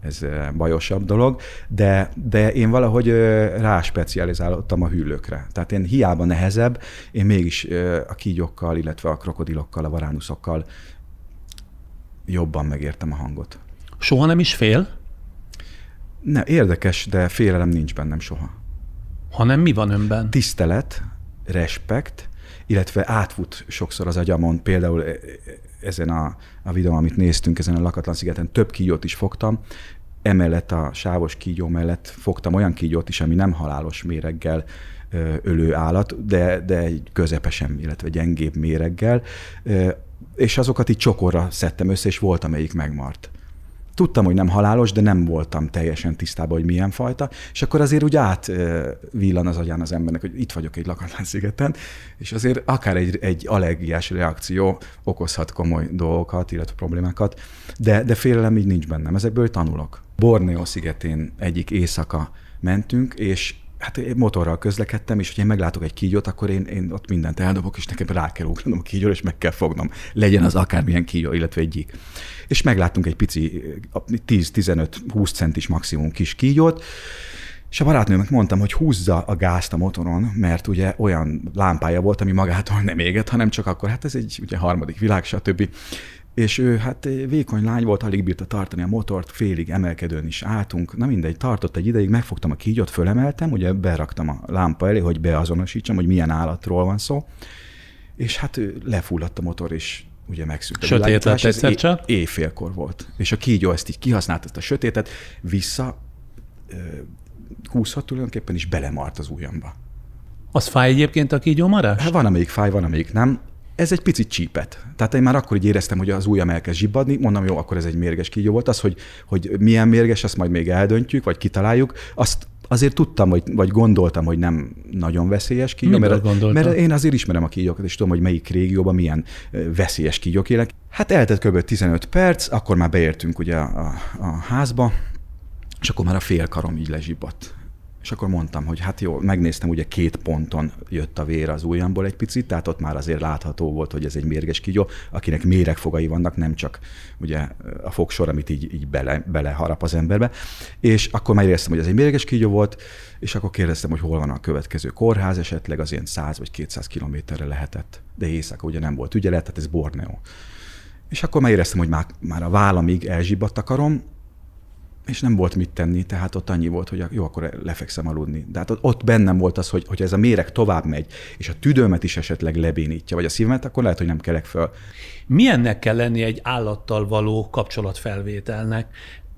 ez bajosabb dolog, de, de én valahogy rá specializálódtam a hüllőkre. Tehát én hiába nehezebb, én mégis a kígyókkal, illetve a krokodilokkal, a varánuszokkal jobban megértem a hangot. Soha nem is fél? Ne, érdekes, de félelem nincs bennem soha. Hanem mi van önben? Tisztelet, respekt, illetve átfut sokszor az agyamon, például ezen a, a videón, amit néztünk, ezen a lakatlan szigeten több kígyót is fogtam, emellett a sávos kígyó mellett fogtam olyan kígyót is, ami nem halálos méreggel ölő állat, de, de egy közepesen, illetve gyengébb méreggel, és azokat így csokorra szedtem össze, és volt, amelyik megmart. Tudtam, hogy nem halálos, de nem voltam teljesen tisztában, hogy milyen fajta, és akkor azért úgy átvillan az agyán az embernek, hogy itt vagyok egy lakatlan szigeten, és azért akár egy, egy allergiás reakció okozhat komoly dolgokat, illetve problémákat, de, de félelem így nincs bennem, ezekből tanulok. Borneo szigetén egyik éjszaka mentünk, és hát én motorral közlekedtem, és hogyha én meglátok egy kígyót, akkor én, én ott mindent eldobok, és nekem rá kell ugranom a kígyóra, és meg kell fognom. Legyen az akármilyen kígyó, illetve egy gyík. És megláttunk egy pici, 10-15-20 centis maximum kis kígyót, és a barátnőmnek mondtam, hogy húzza a gázt a motoron, mert ugye olyan lámpája volt, ami magától nem éget, hanem csak akkor, hát ez egy ugye harmadik világ, stb és ő hát vékony lány volt, alig bírta tartani a motort, félig emelkedőn is álltunk. Na mindegy, tartott egy ideig, megfogtam a kígyót, fölemeltem, ugye beraktam a lámpa elé, hogy beazonosítsam, hogy milyen állatról van szó, és hát lefulladt a motor, és ugye megszűnt a Sötét lett egyszer csak? Éjfélkor volt. És a kígyó ezt így kihasznált, ezt a sötétet, vissza húzhat tulajdonképpen, is belemart az ujjamba. Az fáj egyébként a kígyó marás? Hát van, amelyik fáj, van, amelyik nem ez egy picit csípet. Tehát én már akkor így éreztem, hogy az ujjam elkezd zsibbadni, mondom, jó, akkor ez egy mérges kígyó volt. Az, hogy, hogy milyen mérges, azt majd még eldöntjük, vagy kitaláljuk, azt azért tudtam, vagy, vagy gondoltam, hogy nem nagyon veszélyes kígyó, mert, mert én azért ismerem a kígyókat, és tudom, hogy melyik régióban milyen veszélyes kígyók élek. Hát eltett kb. 15 perc, akkor már beértünk ugye a, a, házba, és akkor már a félkarom így lezsibbadt. És akkor mondtam, hogy hát jó, megnéztem, ugye két ponton jött a vér az ujjamból egy picit, tehát ott már azért látható volt, hogy ez egy mérges kígyó, akinek méregfogai vannak, nem csak ugye a fogsor, amit így, így bele, beleharap az emberbe. És akkor már éreztem, hogy ez egy mérges kígyó volt, és akkor kérdeztem, hogy hol van a következő kórház, esetleg az ilyen 100 vagy 200 kilométerre lehetett. De éjszaka ugye nem volt ügyelet, tehát ez Borneo. És akkor már éreztem, hogy már, már a vállamig elzsibbadt a karom, és nem volt mit tenni, tehát ott annyi volt, hogy jó, akkor lefekszem aludni. De hát ott bennem volt az, hogy, hogy ez a méreg tovább megy, és a tüdőmet is esetleg lebénítja, vagy a szívemet, akkor lehet, hogy nem kelek föl. Milyennek kell lenni egy állattal való kapcsolatfelvételnek?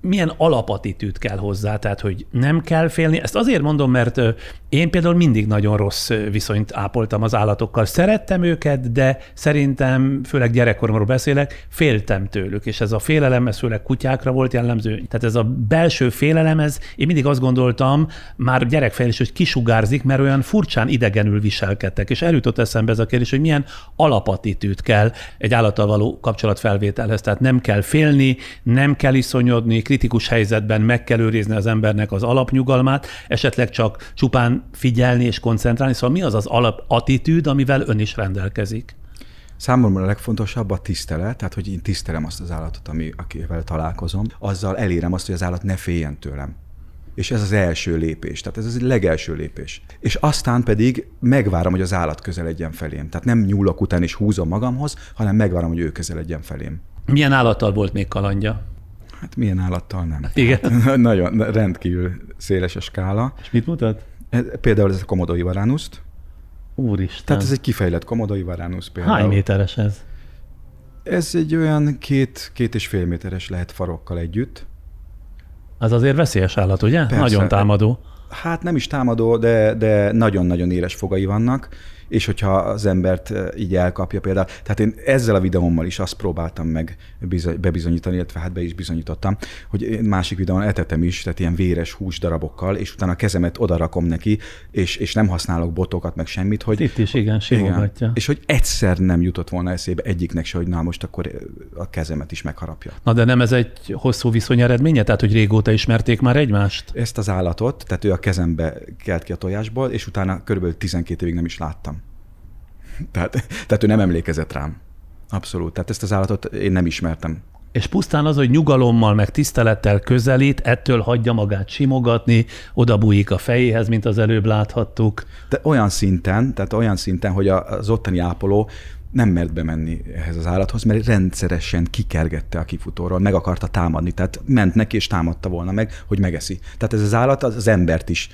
Milyen alapatitűd kell hozzá, tehát hogy nem kell félni. Ezt azért mondom, mert én például mindig nagyon rossz viszonyt ápoltam az állatokkal. Szerettem őket, de szerintem, főleg gyerekkoromról beszélek, féltem tőlük, és ez a félelem, ez főleg kutyákra volt jellemző. Tehát ez a belső félelem, ez én mindig azt gondoltam, már gyerekfejlés, hogy kisugárzik, mert olyan furcsán idegenül viselkedtek, és eljutott eszembe ez a kérdés, hogy milyen alapatitűd kell egy állattal való kapcsolatfelvételhez. Tehát nem kell félni, nem kell iszonyodni, kritikus helyzetben meg kell őrizni az embernek az alapnyugalmát, esetleg csak csupán figyelni és koncentrálni. Szóval mi az az alapattitűd, amivel ön is rendelkezik? Számomra a legfontosabb a tisztelet, tehát hogy én tisztelem azt az állatot, ami, akivel találkozom, azzal elérem azt, hogy az állat ne féljen tőlem. És ez az első lépés, tehát ez az legelső lépés. És aztán pedig megvárom, hogy az állat közeledjen felém. Tehát nem nyúlok után és húzom magamhoz, hanem megvárom, hogy ő közeledjen felém. Milyen állattal volt még kalandja? Hát milyen állattal nem. Igen. Nagyon, rendkívül széles a skála. És mit mutat? Például ez a komodói varánuszt. Úristen. Tehát ez egy kifejlett komodói varánusz például. Hány méteres ez? Ez egy olyan két, két és fél méteres lehet farokkal együtt. Az azért veszélyes állat, ugye? Persze. Nagyon támadó. Hát nem is támadó, de, de nagyon-nagyon éles fogai vannak, és hogyha az embert így elkapja például. Tehát én ezzel a videómmal is azt próbáltam meg bizony, bebizonyítani, illetve hát be is bizonyítottam, hogy én másik videón etetem is, tehát ilyen véres húsdarabokkal, és utána a kezemet odarakom neki, és, és nem használok botokat, meg semmit, hogy... Itt is, igen, simogatja. És hogy egyszer nem jutott volna eszébe egyiknek se, hogy na most akkor a kezemet is megharapja. Na de nem ez egy hosszú viszony eredménye? Tehát, hogy régóta ismerték már egymást? Ezt az állatot, tehát ő a kezembe kelt ki a tojásból, és utána körülbelül 12 évig nem is láttam. Tehát, tehát ő nem emlékezett rám. Abszolút. Tehát ezt az állatot én nem ismertem. És pusztán az, hogy nyugalommal, meg tisztelettel közelít, ettől hagyja magát simogatni, oda bújik a fejéhez, mint az előbb láthattuk. De olyan szinten, tehát olyan szinten, hogy az ottani ápoló nem mert bemenni ehhez az állathoz, mert rendszeresen kikergette a kifutóról, meg akarta támadni, tehát ment neki és támadta volna meg, hogy megeszi. Tehát ez az állat az, az embert is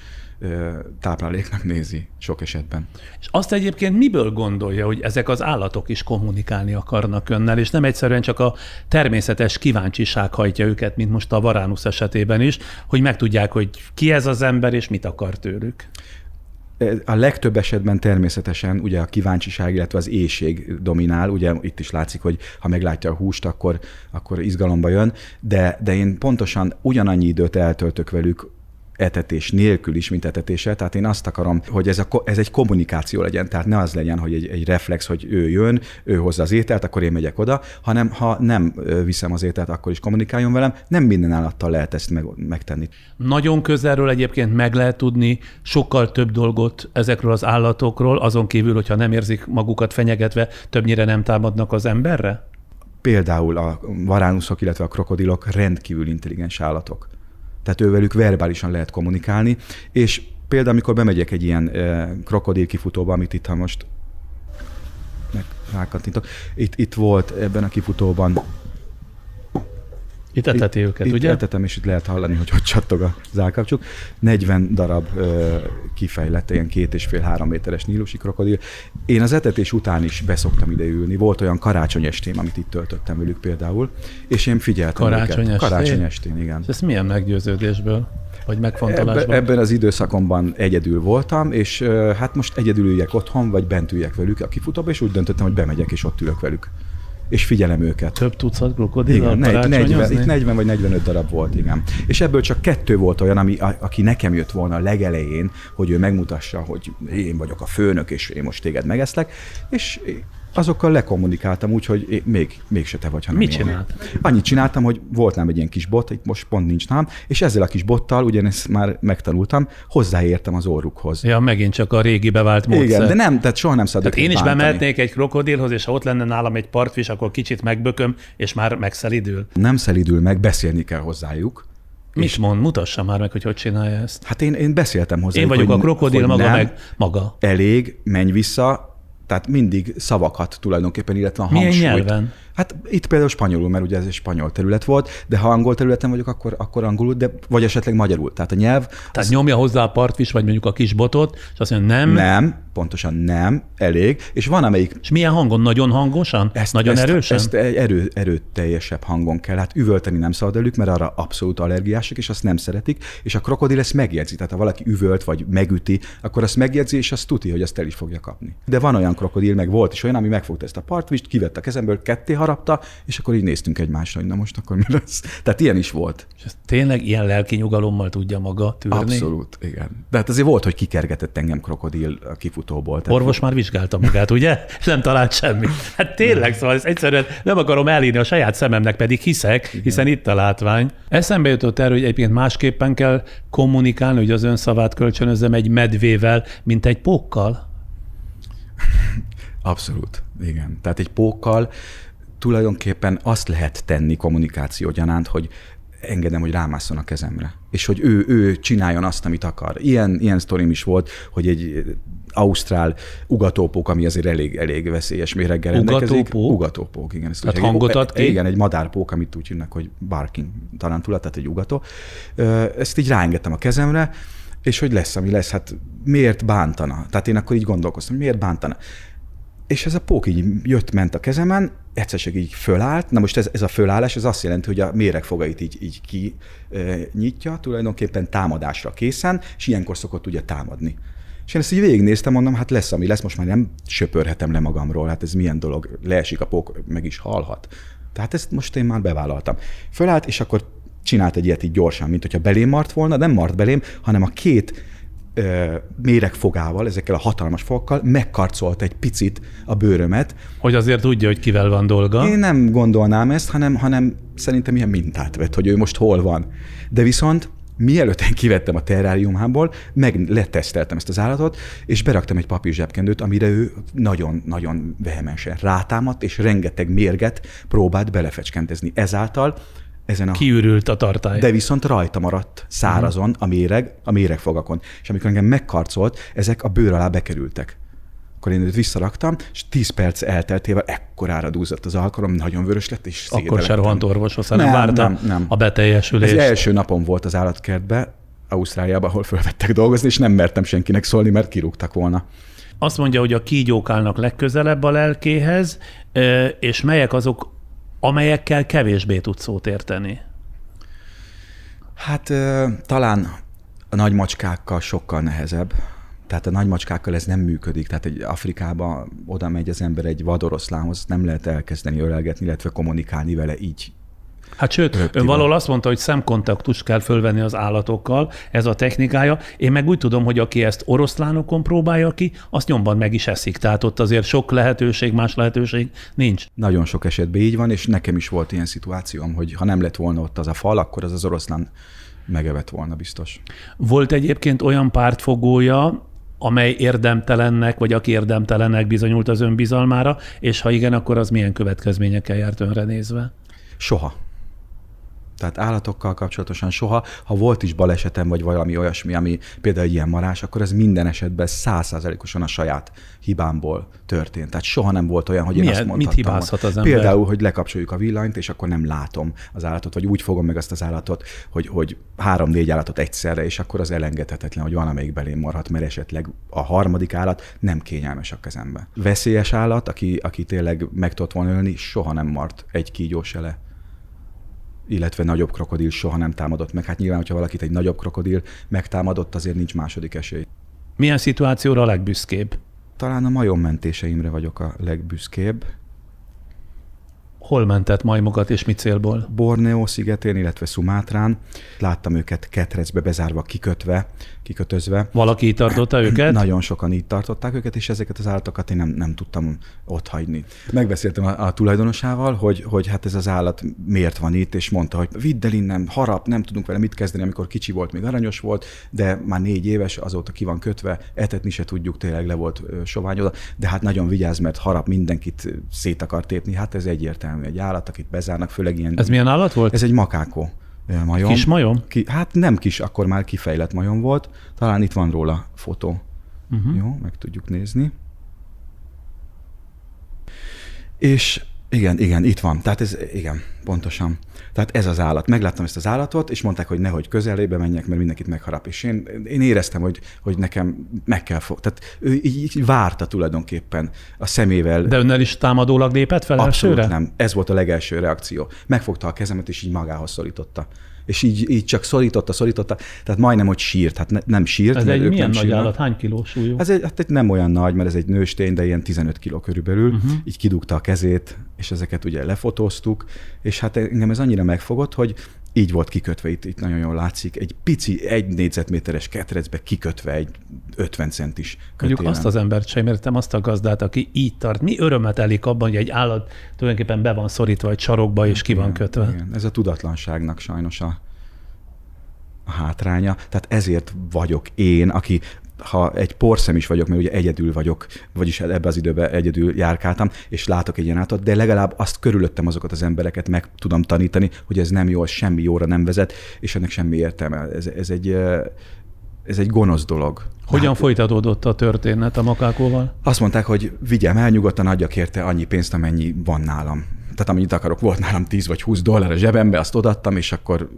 tápláléknak nézi sok esetben. És azt egyébként miből gondolja, hogy ezek az állatok is kommunikálni akarnak önnel, és nem egyszerűen csak a természetes kíváncsiság hajtja őket, mint most a Varánusz esetében is, hogy megtudják, hogy ki ez az ember, és mit akar tőlük? A legtöbb esetben természetesen ugye a kíváncsiság, illetve az éjség dominál, ugye itt is látszik, hogy ha meglátja a húst, akkor, akkor izgalomba jön, de, de én pontosan ugyanannyi időt eltöltök velük, etetés nélkül is, mint etetéssel. Tehát én azt akarom, hogy ez, a, ez egy kommunikáció legyen, tehát ne az legyen, hogy egy, egy reflex, hogy ő jön, ő hozza az ételt, akkor én megyek oda, hanem ha nem viszem az ételt, akkor is kommunikáljon velem. Nem minden állattal lehet ezt meg, megtenni. Nagyon közelről egyébként meg lehet tudni sokkal több dolgot ezekről az állatokról, azon kívül, hogyha nem érzik magukat fenyegetve, többnyire nem támadnak az emberre? Például a varánuszok, illetve a krokodilok rendkívül intelligens állatok tehát ővelük verbálisan lehet kommunikálni, és például, amikor bemegyek egy ilyen eh, krokodil kifutóba, amit itt ha most meg rákattintok, itt, itt volt ebben a kifutóban itt eteti őket, itt ugye? etetem, és itt lehet hallani, hogy hogy csattog az állkapcsuk. 40 darab ö, kifejlett, ilyen két és fél, három méteres nílusi krokodil. Én az etetés után is beszoktam ide ülni. Volt olyan karácsony estém, amit itt töltöttem velük például, és én figyeltem Karácsony őket. estén? Karácsony estén, igen. És ez milyen meggyőződésből? Vagy megfontolásból? Ebbe, ebben az időszakomban egyedül voltam, és hát most egyedül üljek otthon, vagy bent üljek velük a kifutóba, és úgy döntöttem, hogy bemegyek, és ott ülök velük és figyelem őket. Több tucat krokodil? Igen, 40, itt 40 vagy 45 darab volt, igen. És ebből csak kettő volt olyan, ami, a, aki nekem jött volna a legelején, hogy ő megmutassa, hogy én vagyok a főnök, és én most téged megeszlek, és azokkal lekommunikáltam úgy, hogy még, mégse te vagy, hanem Mit csinált? Annyit csináltam, hogy volt nálam egy ilyen kis bot, itt most pont nincs nálam, és ezzel a kis bottal, ugyanezt már megtanultam, hozzáértem az orrukhoz. Ja, megint csak a régi bevált módszer. Igen, de nem, tehát soha nem szabad én is bemehetnék egy krokodilhoz, és ha ott lenne nálam egy partfish, akkor kicsit megbököm, és már megszelidül. Nem szelidül meg, beszélni kell hozzájuk. Mit mond? Mutassa már meg, hogy hogy csinálja ezt. Hát én, én beszéltem hozzá. Én vagyok a krokodil, maga nem, meg maga. Elég, menj vissza, tehát mindig szavakat tulajdonképpen, illetve a Milyen hangsúlyt. nyelven? Hát itt például spanyolul, mert ugye ez egy spanyol terület volt, de ha angol területen vagyok, akkor, akkor angolul, de vagy esetleg magyarul. Tehát a nyelv... Tehát nyomja hozzá a partfish, vagy mondjuk a kis botot, és azt mondja, nem. Nem, pontosan nem, elég. És van, amelyik És milyen hangon? Nagyon hangosan? ezt, Nagyon ezt, erősen? Ezt erő, erőteljesebb hangon kell. Hát üvölteni nem szabad elük, mert arra abszolút allergiások, és azt nem szeretik. És a krokodil ezt megjegyzi. Tehát ha valaki üvölt vagy megüti, akkor azt megjegyzi, és azt tudja, hogy azt el is fogja kapni. De van olyan krokodil, meg volt is olyan, ami megfogta ezt a partvist, kivette a kezemből, ketté leharapta, és akkor így néztünk egymásra, hogy na most akkor mi lesz. Tehát ilyen is volt. És ezt tényleg ilyen lelki nyugalommal tudja maga tűrni? Abszolút, igen. De hát azért volt, hogy kikergetett engem krokodil a kifutóból. Tehát Orvos már vizsgálta magát, ugye? És nem talált semmit. Hát tényleg, szóval ez egyszerűen nem akarom elírni a saját szememnek, pedig hiszek, Igen. hiszen itt a látvány. Eszembe jutott erről, hogy egyébként másképpen kell kommunikálni, hogy az ön szavát kölcsönözzem egy medvével, mint egy pókkal. Abszolút, igen. Tehát egy pókkal tulajdonképpen azt lehet tenni kommunikáció gyanánt, hogy engedem, hogy rámásszon a kezemre. És hogy ő, ő csináljon azt, amit akar. Ilyen, ilyen sztorim is volt, hogy egy ausztrál ugatópók, ami azért elég, elég veszélyes méreggel rendelkezik. Ugatópók? Ugatópók, igen. Ezt Tehát hangot ad ki? Igen, egy madárpók, amit úgy hívnak, hogy barking tarántula, tehát egy ugató. Ezt így ráengedtem a kezemre, és hogy lesz, ami lesz, hát miért bántana? Tehát én akkor így gondolkoztam, hogy miért bántana? És ez a pók így jött, ment a kezemen, egyszer csak így fölállt. Na most ez, ez a fölállás, ez azt jelenti, hogy a méregfogait így, így ki nyitja, tulajdonképpen támadásra készen, és ilyenkor szokott ugye támadni. És én ezt így végignéztem, mondom, hát lesz, ami lesz, most már nem söpörhetem le magamról, hát ez milyen dolog, leesik a pók, meg is halhat. Tehát ezt most én már bevállaltam. Fölállt, és akkor csinált egy ilyet így gyorsan, mint hogyha belém mart volna, nem mart belém, hanem a két méregfogával, ezekkel a hatalmas fokkal megkarcolt egy picit a bőrömet. Hogy azért tudja, hogy kivel van dolga. Én nem gondolnám ezt, hanem, hanem szerintem ilyen mintát vett, hogy ő most hol van. De viszont mielőtt én kivettem a terráriumából, meg leteszteltem ezt az állatot, és beraktam egy papír zsebkendőt, amire ő nagyon-nagyon vehemensen rátámadt, és rengeteg mérget próbált belefecskentezni. Ezáltal ezen a... Kiürült a tartály. De viszont rajta maradt szárazon a méreg, a méregfogakon. És amikor engem megkarcolt, ezek a bőr alá bekerültek. Akkor én őt visszaraktam, és 10 perc elteltével ekkorára dúzott az alkalom, nagyon vörös lett, és Akkor se rohant orvoshoz, hanem nem, várta nem, nem. a beteljesülést. Ez első napon volt az állatkertbe, Ausztráliában, ahol felvettek dolgozni, és nem mertem senkinek szólni, mert kirúgtak volna. Azt mondja, hogy a kígyók állnak legközelebb a lelkéhez, és melyek azok amelyekkel kevésbé tudsz szót érteni? Hát talán a nagy macskákkal sokkal nehezebb. Tehát a nagy macskákkal ez nem működik. Tehát egy Afrikába oda megy az ember egy vadoroszlánhoz, nem lehet elkezdeni ölelgetni, illetve kommunikálni vele így Hát sőt, ön valahol azt mondta, hogy szemkontaktust kell fölvenni az állatokkal, ez a technikája. Én meg úgy tudom, hogy aki ezt oroszlánokon próbálja ki, azt nyomban meg is eszik. Tehát ott azért sok lehetőség, más lehetőség nincs. Nagyon sok esetben így van, és nekem is volt ilyen szituációm, hogy ha nem lett volna ott az a fal, akkor az az oroszlán megevett volna biztos. Volt egyébként olyan pártfogója, amely érdemtelennek, vagy aki érdemtelennek bizonyult az önbizalmára, és ha igen, akkor az milyen következményekkel járt önre nézve? Soha. Tehát állatokkal kapcsolatosan soha, ha volt is balesetem, vagy valami olyasmi, ami például egy ilyen marás, akkor ez minden esetben százszázalékosan a saját hibámból történt. Tehát soha nem volt olyan, hogy én Milyen, azt mondhattam. Mit hibázhat az ember? Például, hogy lekapcsoljuk a villanyt, és akkor nem látom az állatot, vagy úgy fogom meg azt az állatot, hogy, hogy három-négy állatot egyszerre, és akkor az elengedhetetlen, hogy valamelyik belém marhat, mert esetleg a harmadik állat nem kényelmes a kezembe. Veszélyes állat, aki, aki tényleg meg tudott volna ölni, soha nem mart egy kígyó se le illetve nagyobb krokodil soha nem támadott meg. Hát nyilván, hogyha valakit egy nagyobb krokodil megtámadott, azért nincs második esély. Milyen szituációra a legbüszkébb? Talán a majommentéseimre vagyok a legbüszkébb. Hol mentett majmokat és mi célból? Borneo szigetén, illetve Szumátrán. Láttam őket ketrecbe bezárva, kikötve, kikötözve. Valaki így tartotta őket? Nagyon sokan így tartották őket, és ezeket az állatokat én nem, nem tudtam ott hagyni. Megbeszéltem a, a tulajdonosával, hogy, hogy hát ez az állat miért van itt, és mondta, hogy vidd el innen, harap, nem tudunk vele mit kezdeni, amikor kicsi volt, még aranyos volt, de már négy éves, azóta ki van kötve, etetni se tudjuk, tényleg le volt soványodva, de hát nagyon vigyáz, mert harap mindenkit szét akar tépni, hát ez egyértelmű, egy állat, akit bezárnak, főleg ilyen. Ez milyen állat volt? Ez egy makákó majom. Kis majom? Ki, hát nem kis, akkor már kifejlett majom volt. Talán itt van róla fotó. Uh-huh. Jó, meg tudjuk nézni. És igen, igen, itt van. Tehát ez, igen, pontosan. Tehát ez az állat. Megláttam ezt az állatot, és mondták, hogy nehogy közelébe menjek, mert mindenkit megharap. És én, én éreztem, hogy, hogy nekem meg kell fog. Tehát ő így, várta tulajdonképpen a szemével. De önnel is támadólag lépett fel Abszolút elsőre? nem. Ez volt a legelső reakció. Megfogta a kezemet, és így magához szorította. És így, így csak szorította, szorította, tehát majdnem, hogy sírt. Hát ne, nem sírt. Ez egy milyen nagy sírnak. állat? Hány kilós súlyú? Ez egy, hát egy nem olyan nagy, mert ez egy nőstény, de ilyen 15 kiló körülbelül. Uh-huh. Így kidugta a kezét, és ezeket ugye lefotóztuk, és hát engem ez annyira megfogott, hogy így volt kikötve, itt, itt nagyon jól látszik, egy pici, egy négyzetméteres ketrecbe kikötve egy 50 centis kötélen. Mondjuk azt az embert sem értem, azt a gazdát, aki így tart. Mi örömet elik abban, hogy egy állat tulajdonképpen be van szorítva egy sarokba, és ki van kötve? Igen. Ez a tudatlanságnak sajnos a, a hátránya. Tehát ezért vagyok én, aki ha egy porszem is vagyok, mert ugye egyedül vagyok, vagyis ebbe az időben egyedül járkáltam, és látok egy ilyen állatot, de legalább azt körülöttem azokat az embereket meg tudom tanítani, hogy ez nem jó, ez semmi jóra nem vezet, és ennek semmi értelme. Ez, ez egy ez egy gonosz dolog. Hogyan Hát- folytatódott a történet a makákóval? azt mondták, hogy vigyem el, nyugodtan adjak érte annyi pénzt, amennyi van nálam. Tehát amennyit akarok, volt nálam 10 vagy 20 dollár a zsebembe, azt odattam, és akkor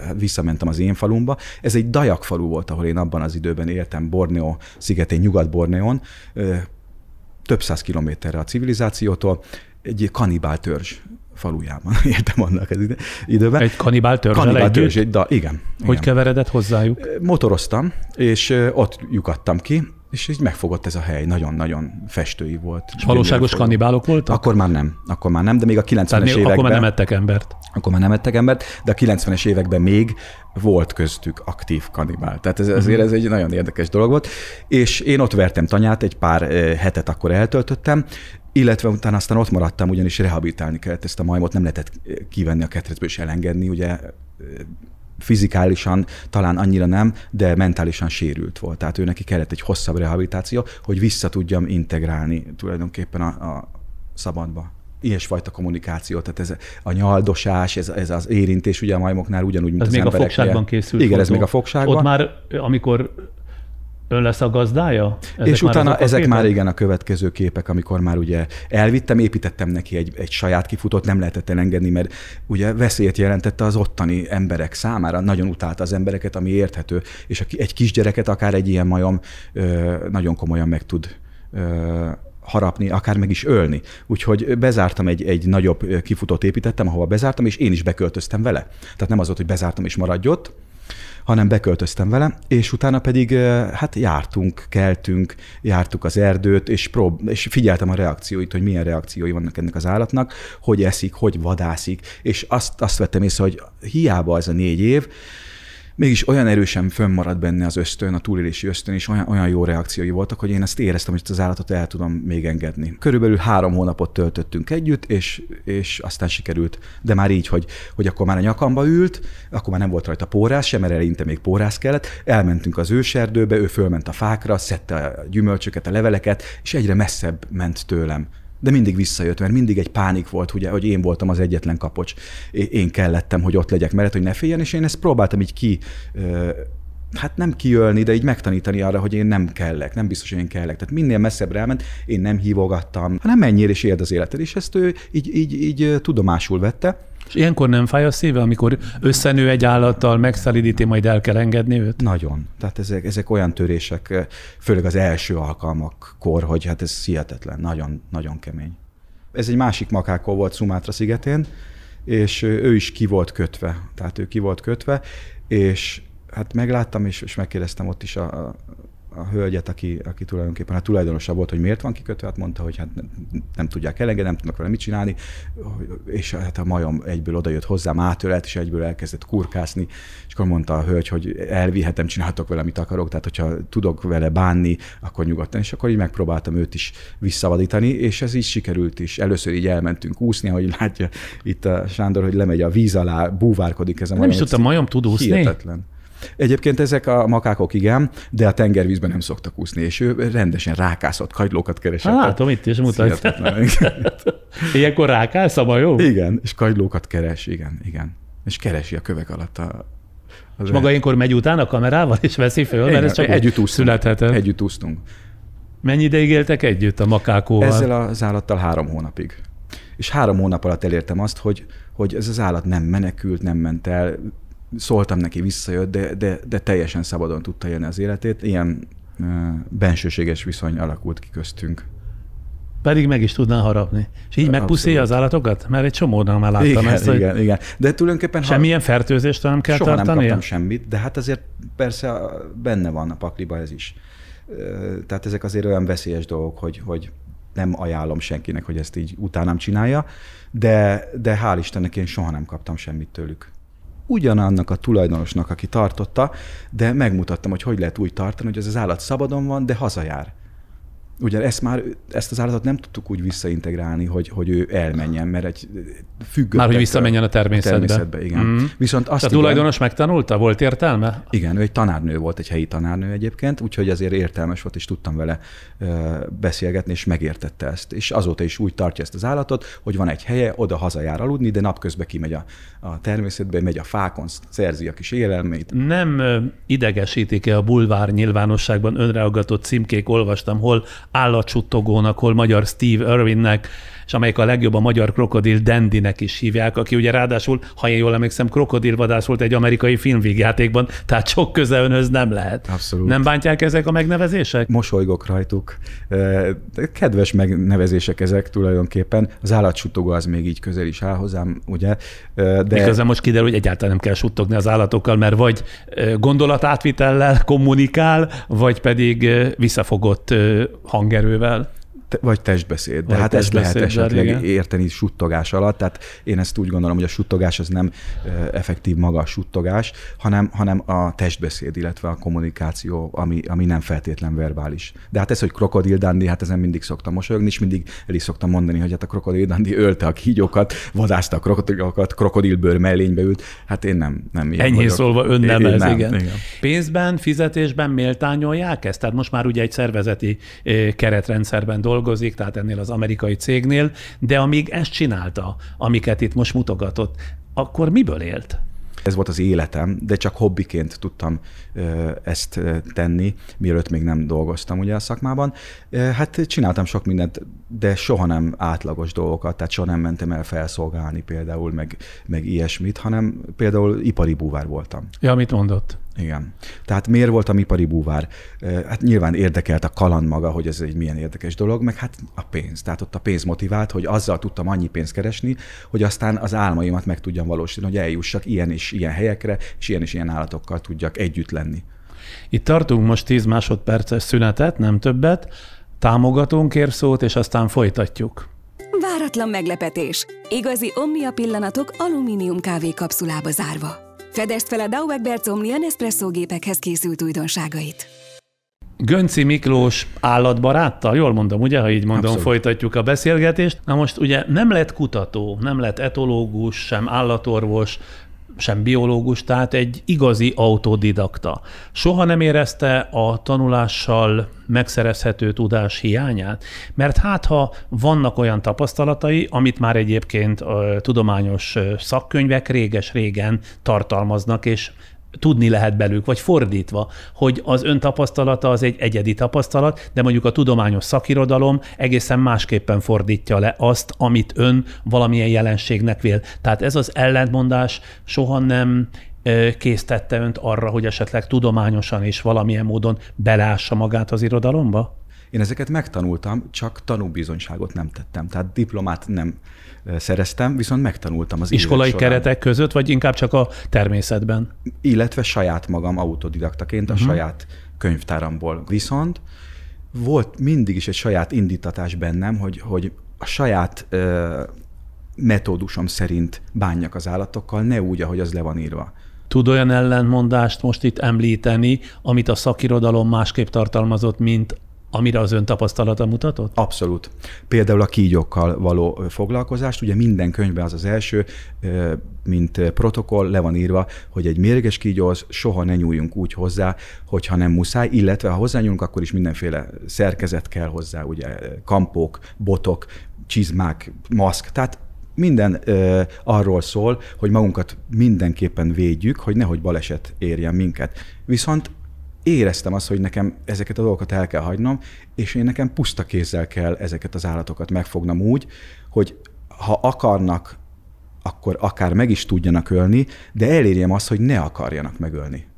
hát visszamentem az én falumba. Ez egy Dajak falu volt, ahol én abban az időben éltem, Borneo szigetén, Nyugat-Borneón, Ö, több száz kilométerre a civilizációtól, egy kanibál törzs falujában éltem annak az ide- időben. Egy kanibál törzsel kanibál törzs, egy, da, igen. Hogy igen. keveredett hozzájuk? Motoroztam, és ott lyukadtam ki, és így megfogott ez a hely, nagyon-nagyon festői volt. És valóságos kanibálok voltak? Akkor már nem, akkor már nem, de még a 90-es Tehát még, években... akkor már nem ettek embert. akkor már nem ettek embert, de a 90-es években még volt köztük aktív kanibál. Tehát ez, ezért ez egy nagyon érdekes dolog volt. És én ott vertem tanyát, egy pár eh, hetet akkor eltöltöttem, illetve utána aztán ott maradtam, ugyanis rehabilitálni kellett ezt a majmot, nem lehetett eh, kivenni a ketrecből és elengedni, ugye eh, fizikálisan talán annyira nem, de mentálisan sérült volt. Tehát ő neki kellett egy hosszabb rehabilitáció, hogy vissza tudjam integrálni tulajdonképpen a, a szabadba ilyesfajta kommunikáció, tehát ez a nyaldosás, ez, ez az érintés ugye a majmoknál ugyanúgy, mint Ez az még a embereknél. fogságban készült Igen, ez fotó. még a fogságban. Ott már, amikor ön lesz a gazdája? Ezek és már utána ezek képek? már igen a következő képek, amikor már ugye elvittem, építettem neki egy, egy saját kifutót, nem lehetett elengedni, mert ugye veszélyt jelentette az ottani emberek számára, nagyon utálta az embereket, ami érthető, és egy kisgyereket akár egy ilyen majom nagyon komolyan meg tud harapni, akár meg is ölni. Úgyhogy bezártam egy, egy nagyobb kifutót építettem, ahova bezártam, és én is beköltöztem vele. Tehát nem az volt, hogy bezártam és maradj ott, hanem beköltöztem vele, és utána pedig hát jártunk, keltünk, jártuk az erdőt, és, prób- és figyeltem a reakcióit, hogy milyen reakciói vannak ennek az állatnak, hogy eszik, hogy vadászik, és azt, azt vettem észre, hogy hiába ez a négy év, mégis olyan erősen fönnmaradt benne az ösztön, a túlélési ösztön, és olyan, olyan jó reakciói voltak, hogy én ezt éreztem, hogy ezt az állatot el tudom még engedni. Körülbelül három hónapot töltöttünk együtt, és, és aztán sikerült, de már így, hogy, hogy akkor már a nyakamba ült, akkor már nem volt rajta pórász sem, mert eleinte még pórász kellett, elmentünk az őserdőbe, ő fölment a fákra, szedte a gyümölcsöket, a leveleket, és egyre messzebb ment tőlem. De mindig visszajött, mert mindig egy pánik volt, ugye, hogy én voltam az egyetlen kapocs. Én kellettem, hogy ott legyek mellett, hogy ne féljen, és én ezt próbáltam így ki, hát nem kiölni, de így megtanítani arra, hogy én nem kellek, nem biztos, hogy én kellek. Tehát minél messzebbre elment, én nem hívogattam, hanem menjél és éld az életed. És ezt ő így, így, így tudomásul vette. És ilyenkor nem fáj a szíve, amikor összenő egy állattal, megszelidíti, majd el kell engedni őt? Nagyon. Tehát ezek, ezek olyan törések, főleg az első alkalmakkor, hogy hát ez hihetetlen, nagyon, nagyon kemény. Ez egy másik makákó volt Szumátra szigetén, és ő is ki volt kötve. Tehát ő ki volt kötve, és hát megláttam, és, és megkérdeztem ott is a, a, a hölgyet, aki, aki tulajdonképpen a tulajdonosa volt, hogy miért van kikötve, hát mondta, hogy hát nem, nem tudják elengedni, nem tudnak vele mit csinálni, és hát a majom egyből odajött hozzám, átölelt, és egyből elkezdett kurkászni, és akkor mondta a hölgy, hogy elvihetem, csinálhatok vele, amit akarok, tehát hogyha tudok vele bánni, akkor nyugodtan, és akkor így megpróbáltam őt is visszavadítani, és ez így sikerült is. Először így elmentünk úszni, ahogy látja itt a Sándor, hogy lemegy a víz alá, búvárkodik ez a Nem is majom. tudtam, majom tud úszni? Hihetetlen. Egyébként ezek a makákok igen, de a tengervízben nem szoktak úszni, és ő rendesen rákászott, kagylókat keresett. Hát, látom, itt is mutatja. Ilyenkor rákálsz a majom? Igen, és kagylókat keres, igen, igen. És keresi a kövek alatt a, az És maga ilyenkor megy utána a kamerával, és veszi föl, mert ez csak együtt együtt úsztunk. születhetett. Együtt úsztunk. Mennyi ideig éltek együtt a makákóval? Ezzel az állattal három hónapig. És három hónap alatt elértem azt, hogy, hogy ez az állat nem menekült, nem ment el, szóltam neki, visszajött, de, de, de teljesen szabadon tudta élni az életét. Ilyen uh, bensőséges viszony alakult ki köztünk. Pedig meg is tudná harapni. És így megpuszíja az állatokat? Mert egy csomódal már láttam igen, ezt, igen, igen. De tulajdonképpen... Semmilyen fertőzést nem kell soha tartania? nem kaptam semmit, de hát azért persze benne van a pakliba ez is. Tehát ezek azért olyan veszélyes dolgok, hogy, hogy nem ajánlom senkinek, hogy ezt így utánam csinálja, de, de hál' Istennek én soha nem kaptam semmit tőlük. Ugyanannak a tulajdonosnak, aki tartotta, de megmutattam, hogy hogy lehet úgy tartani, hogy ez az állat szabadon van, de hazajár. Ugye ezt már, ezt az állatot nem tudtuk úgy visszaintegrálni, hogy, hogy ő elmenjen, mert egy függő. Már hogy visszamenjen a természetbe. A természetbe, igen. Mhm. Viszont azt A igen, tulajdonos megtanulta? Volt értelme? igen, ő egy tanárnő volt, egy helyi tanárnő egyébként, úgyhogy azért értelmes volt, és tudtam vele beszélgetni, és megértette ezt. És azóta is úgy tartja ezt az állatot, hogy van egy helye, oda hazajár aludni, de napközben kimegy a, a természetbe, megy a fákon, szerzi a kis élelmét. Nem idegesítik-e a bulvár nyilvánosságban önreagatott címkék, olvastam, hol állatsuttogónak, hol magyar Steve Irwinnek, és amelyik a legjobb a magyar krokodil Dandynek is hívják, aki ugye ráadásul, ha én jól emlékszem, krokodilvadász volt egy amerikai filmvígjátékban, tehát sok köze önhöz nem lehet. Abszolút. Nem bántják ezek a megnevezések? mosolygok rajtuk. Kedves megnevezések ezek tulajdonképpen. Az állatsuttogó az még így közel is áll hozzám, ugye? De... Miközben most kiderül, hogy egyáltalán nem kell suttogni az állatokkal, mert vagy gondolatátvitellel kommunikál, vagy pedig visszafogott hangerővel. Vagy testbeszéd. De Vagy hát ezt lehet testbeszéddel, esetleg igen. érteni suttogás alatt. Tehát én ezt úgy gondolom, hogy a suttogás az nem effektív maga a suttogás, hanem, hanem a testbeszéd, illetve a kommunikáció, ami, ami nem feltétlen verbális. De hát ez, hogy krokodil dandi, hát ezen mindig szoktam mosolyogni, és mindig el is szoktam mondani, hogy hát a krokodil dandi ölte a kígyókat, vadászta a krokodilokat, krokodilbőr mellénybe ült. Hát én nem, nem ilyen Enyhén vagyok. szólva ön nem én ez, nem, igen. igen. Pénzben, fizetésben méltányolják ezt? Tehát most már ugye egy szervezeti keretrendszerben dolgozik, tehát ennél az amerikai cégnél, de amíg ezt csinálta, amiket itt most mutogatott, akkor miből élt? Ez volt az életem, de csak hobbiként tudtam ezt tenni, mielőtt még nem dolgoztam ugye a szakmában. Hát csináltam sok mindent, de soha nem átlagos dolgokat, tehát soha nem mentem el felszolgálni például, meg, meg ilyesmit, hanem például ipari búvár voltam. Ja, mit mondott? Igen. Tehát miért voltam ipari búvár? Hát nyilván érdekelt a kaland maga, hogy ez egy milyen érdekes dolog, meg hát a pénz. Tehát ott a pénz motivált, hogy azzal tudtam annyi pénzt keresni, hogy aztán az álmaimat meg tudjam valósítani, hogy eljussak ilyen és ilyen helyekre, és ilyen és ilyen állatokkal tudjak együtt lenni. Itt tartunk most 10 másodperces szünetet, nem többet. Támogatónk kér szót, és aztán folytatjuk. Váratlan meglepetés. Igazi Omnia pillanatok alumínium kávé kapszulába zárva. Fedezd fel a Dauberberts Omnia Nespresso gépekhez készült újdonságait. Gönci Miklós állatbaráttal, jól mondom, ugye, ha így mondom, Abszolút. folytatjuk a beszélgetést. Na most ugye nem lett kutató, nem lett etológus, sem állatorvos, sem biológus, tehát egy igazi autodidakta. Soha nem érezte a tanulással megszerezhető tudás hiányát, mert hát ha vannak olyan tapasztalatai, amit már egyébként ö, tudományos szakkönyvek réges-régen tartalmaznak, és tudni lehet belük, vagy fordítva, hogy az ön tapasztalata az egy egyedi tapasztalat, de mondjuk a tudományos szakirodalom egészen másképpen fordítja le azt, amit ön valamilyen jelenségnek vél. Tehát ez az ellentmondás soha nem késztette önt arra, hogy esetleg tudományosan és valamilyen módon belássa magát az irodalomba? Én ezeket megtanultam, csak tanúbizonyságot nem tettem. Tehát diplomát nem szereztem, viszont megtanultam az Iskolai során. keretek között, vagy inkább csak a természetben? illetve saját magam autodidaktaként a uh-huh. saját könyvtáramból. Viszont volt mindig is egy saját indítatás bennem, hogy, hogy a saját ö, metódusom szerint bánjak az állatokkal, ne úgy, ahogy az le van írva. Tud olyan ellentmondást most itt említeni, amit a szakirodalom másképp tartalmazott, mint amire az ön tapasztalata mutatott? Abszolút. Például a kígyókkal való foglalkozást, ugye minden könyvben az az első, mint protokoll, le van írva, hogy egy mérges kígyóhoz soha ne nyúljunk úgy hozzá, hogyha nem muszáj, illetve ha hozzányúlunk, akkor is mindenféle szerkezet kell hozzá, ugye kampók, botok, csizmák, maszk, tehát minden ö, arról szól, hogy magunkat mindenképpen védjük, hogy nehogy baleset érjen minket. Viszont éreztem azt, hogy nekem ezeket a dolgokat el kell hagynom, és én nekem puszta kézzel kell ezeket az állatokat megfognom úgy, hogy ha akarnak, akkor akár meg is tudjanak ölni, de elérjem azt, hogy ne akarjanak megölni.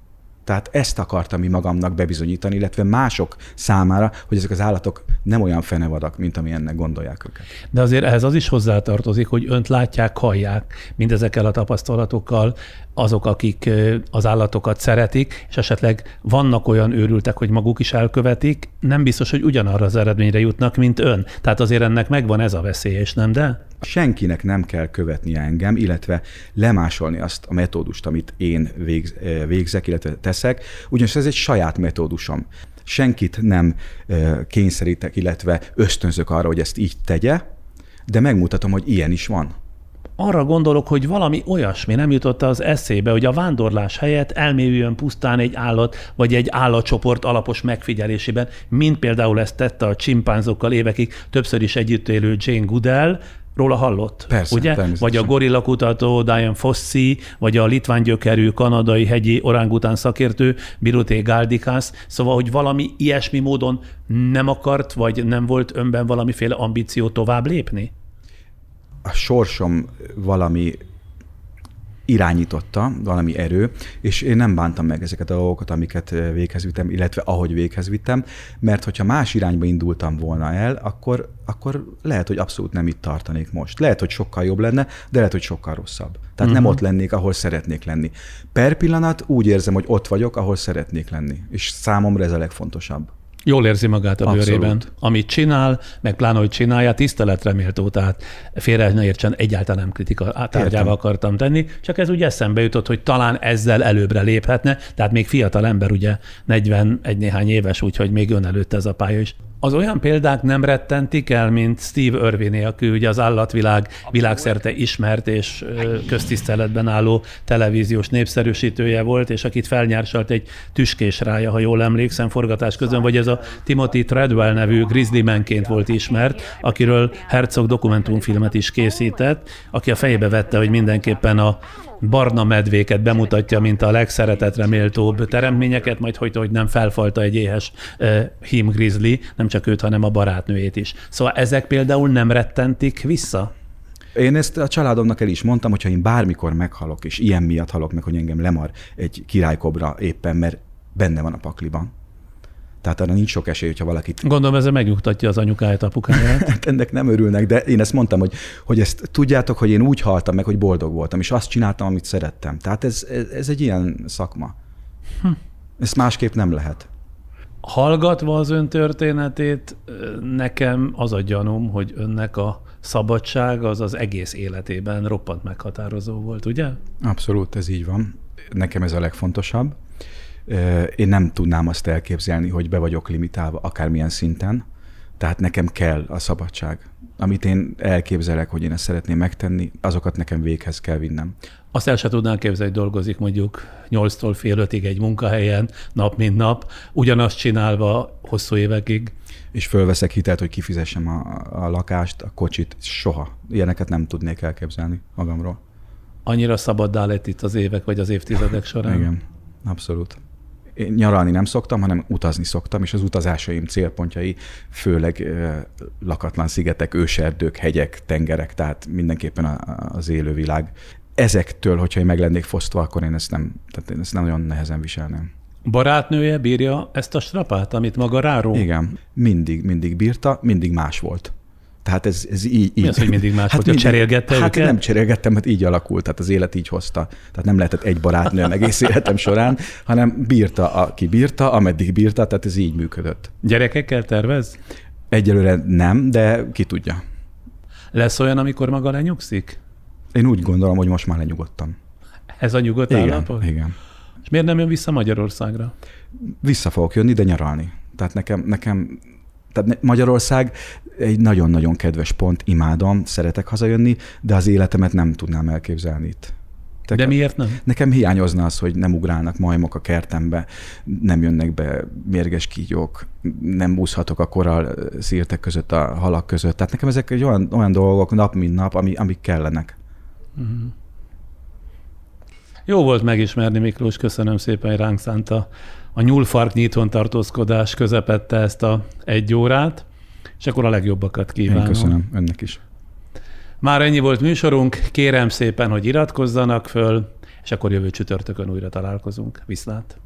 Tehát ezt akartam mi magamnak bebizonyítani, illetve mások számára, hogy ezek az állatok nem olyan fenevadak, mint ami ennek gondolják őket. De azért ehhez az is hozzátartozik, hogy önt látják, hallják mindezekkel a tapasztalatokkal azok, akik az állatokat szeretik, és esetleg vannak olyan őrültek, hogy maguk is elkövetik, nem biztos, hogy ugyanarra az eredményre jutnak, mint ön. Tehát azért ennek megvan ez a veszély, és nem de? Senkinek nem kell követni engem, illetve lemásolni azt a metódust, amit én végz, végzek, illetve teszek, ugyanis ez egy saját metódusom. Senkit nem kényszerítek, illetve ösztönzök arra, hogy ezt így tegye, de megmutatom, hogy ilyen is van arra gondolok, hogy valami olyasmi nem jutott az eszébe, hogy a vándorlás helyett elmélyüljön pusztán egy állat, vagy egy állatcsoport alapos megfigyelésében, mint például ezt tette a csimpánzokkal évekig többször is együtt élő Jane Goodell, Róla hallott, Persze, ugye? Vagy a gorillakutató Diane Fossi, vagy a litván gyökerű kanadai hegyi orangután szakértő Biruté Galdikas, szóval, hogy valami ilyesmi módon nem akart, vagy nem volt önben valamiféle ambíció tovább lépni? A sorsom valami irányította, valami erő, és én nem bántam meg ezeket a dolgokat, amiket véghez vittem, illetve ahogy véghez vittem, mert hogyha más irányba indultam volna el, akkor, akkor lehet, hogy abszolút nem itt tartanék most. Lehet, hogy sokkal jobb lenne, de lehet, hogy sokkal rosszabb. Tehát uh-huh. nem mhm. ott lennék, ahol szeretnék lenni. Per pillanat úgy érzem, hogy ott vagyok, ahol szeretnék lenni. És számomra ez a legfontosabb. Jól érzi magát a Abszolút. bőrében. Amit csinál, meg pláne, hogy csinálja, tiszteletre méltó, tehát félre ne értsen, egyáltalán nem kritika tárgyával akartam tenni, csak ez ugye eszembe jutott, hogy talán ezzel előbbre léphetne, tehát még fiatal ember, ugye 41 néhány éves, úgyhogy még ön előtt ez a pálya is. Az olyan példák nem rettentik el, mint Steve Irwin, aki ugye az állatvilág világszerte ismert és köztiszteletben álló televíziós népszerűsítője volt, és akit felnyársalt egy tüskés rája, ha jól emlékszem, forgatás közben, vagy ez a Timothy Treadwell nevű grizzly manként volt ismert, akiről Herzog dokumentumfilmet is készített, aki a fejébe vette, hogy mindenképpen a barna medvéket bemutatja, mint a legszeretetre méltóbb teremtményeket, majd hogy, hogy nem felfalta egy éhes uh, grizzly, nem csak őt, hanem a barátnőjét is. Szóval ezek például nem rettentik vissza? Én ezt a családomnak el is mondtam, hogyha én bármikor meghalok, és ilyen miatt halok meg, hogy engem lemar egy királykobra éppen, mert benne van a pakliban, tehát arra nincs sok esély, hogyha valakit... Gondolom ezzel megnyugtatja az anyukáját, apukáját. hát ennek nem örülnek, de én ezt mondtam, hogy, hogy ezt tudjátok, hogy én úgy haltam meg, hogy boldog voltam, és azt csináltam, amit szerettem. Tehát ez, ez, ez egy ilyen szakma. Hm. Ezt másképp nem lehet. Hallgatva az ön történetét, nekem az a gyanúm, hogy önnek a szabadság az az egész életében roppant meghatározó volt, ugye? Abszolút, ez így van. Nekem ez a legfontosabb én nem tudnám azt elképzelni, hogy be vagyok limitálva akármilyen szinten, tehát nekem kell a szabadság. Amit én elképzelek, hogy én ezt szeretném megtenni, azokat nekem véghez kell vinnem. Azt el sem tudnám képzelni, hogy dolgozik mondjuk 8-tól fél ötig egy munkahelyen, nap mint nap, ugyanazt csinálva hosszú évekig. És fölveszek hitelt, hogy kifizessem a, a lakást, a kocsit, soha. Ilyeneket nem tudnék elképzelni magamról. Annyira szabaddá lett itt az évek vagy az évtizedek során? Igen, abszolút én nyaralni nem szoktam, hanem utazni szoktam, és az utazásaim célpontjai főleg lakatlan szigetek, őserdők, hegyek, tengerek, tehát mindenképpen az élővilág. Ezektől, hogyha én meg lennék fosztva, akkor én ezt nem, tehát én ezt nem nagyon nehezen viselném. Barátnője bírja ezt a strapát, amit maga ráró? Igen, mindig, mindig bírta, mindig más volt. Tehát ez, ez így, így. Mi az, hogy mindig más hát volt? Cserélgette Hát őket? nem cserélgettem, mert így alakult, tehát az élet így hozta. Tehát nem lehetett egy barátnőm egész életem során, hanem bírta, aki bírta, ameddig bírta, tehát ez így működött. Gyerekekkel tervez? Egyelőre nem, de ki tudja. Lesz olyan, amikor maga lenyugszik? Én úgy gondolom, hogy most már lenyugodtam. Ez a nyugodt igen, állapot? Igen. És miért nem jön vissza Magyarországra? Vissza fogok jönni, de nyaralni. Tehát nekem, nekem tehát Magyarország egy nagyon-nagyon kedves pont, imádom, szeretek hazajönni, de az életemet nem tudnám elképzelni itt. Te de miért nem? Nekem hiányozna az, hogy nem ugrálnak majmok a kertembe, nem jönnek be mérges kígyók, nem úszhatok a koral szírtek között, a halak között. Tehát nekem ezek egy olyan, olyan dolgok nap, mint nap, ami, amik kellenek. Uh-huh. Jó volt megismerni, Miklós, köszönöm szépen, hogy ránk szánta a nyúlfark nyitón tartózkodás közepette ezt a egy órát, és akkor a legjobbakat kívánom. Én köszönöm önnek is. Már ennyi volt műsorunk, kérem szépen, hogy iratkozzanak föl, és akkor jövő csütörtökön újra találkozunk. Viszlát!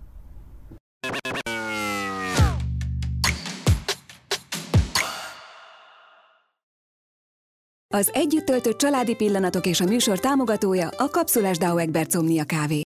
Az együtt töltött családi pillanatok és a műsor támogatója a Kapszulás Dau Egbert Somnia Kávé.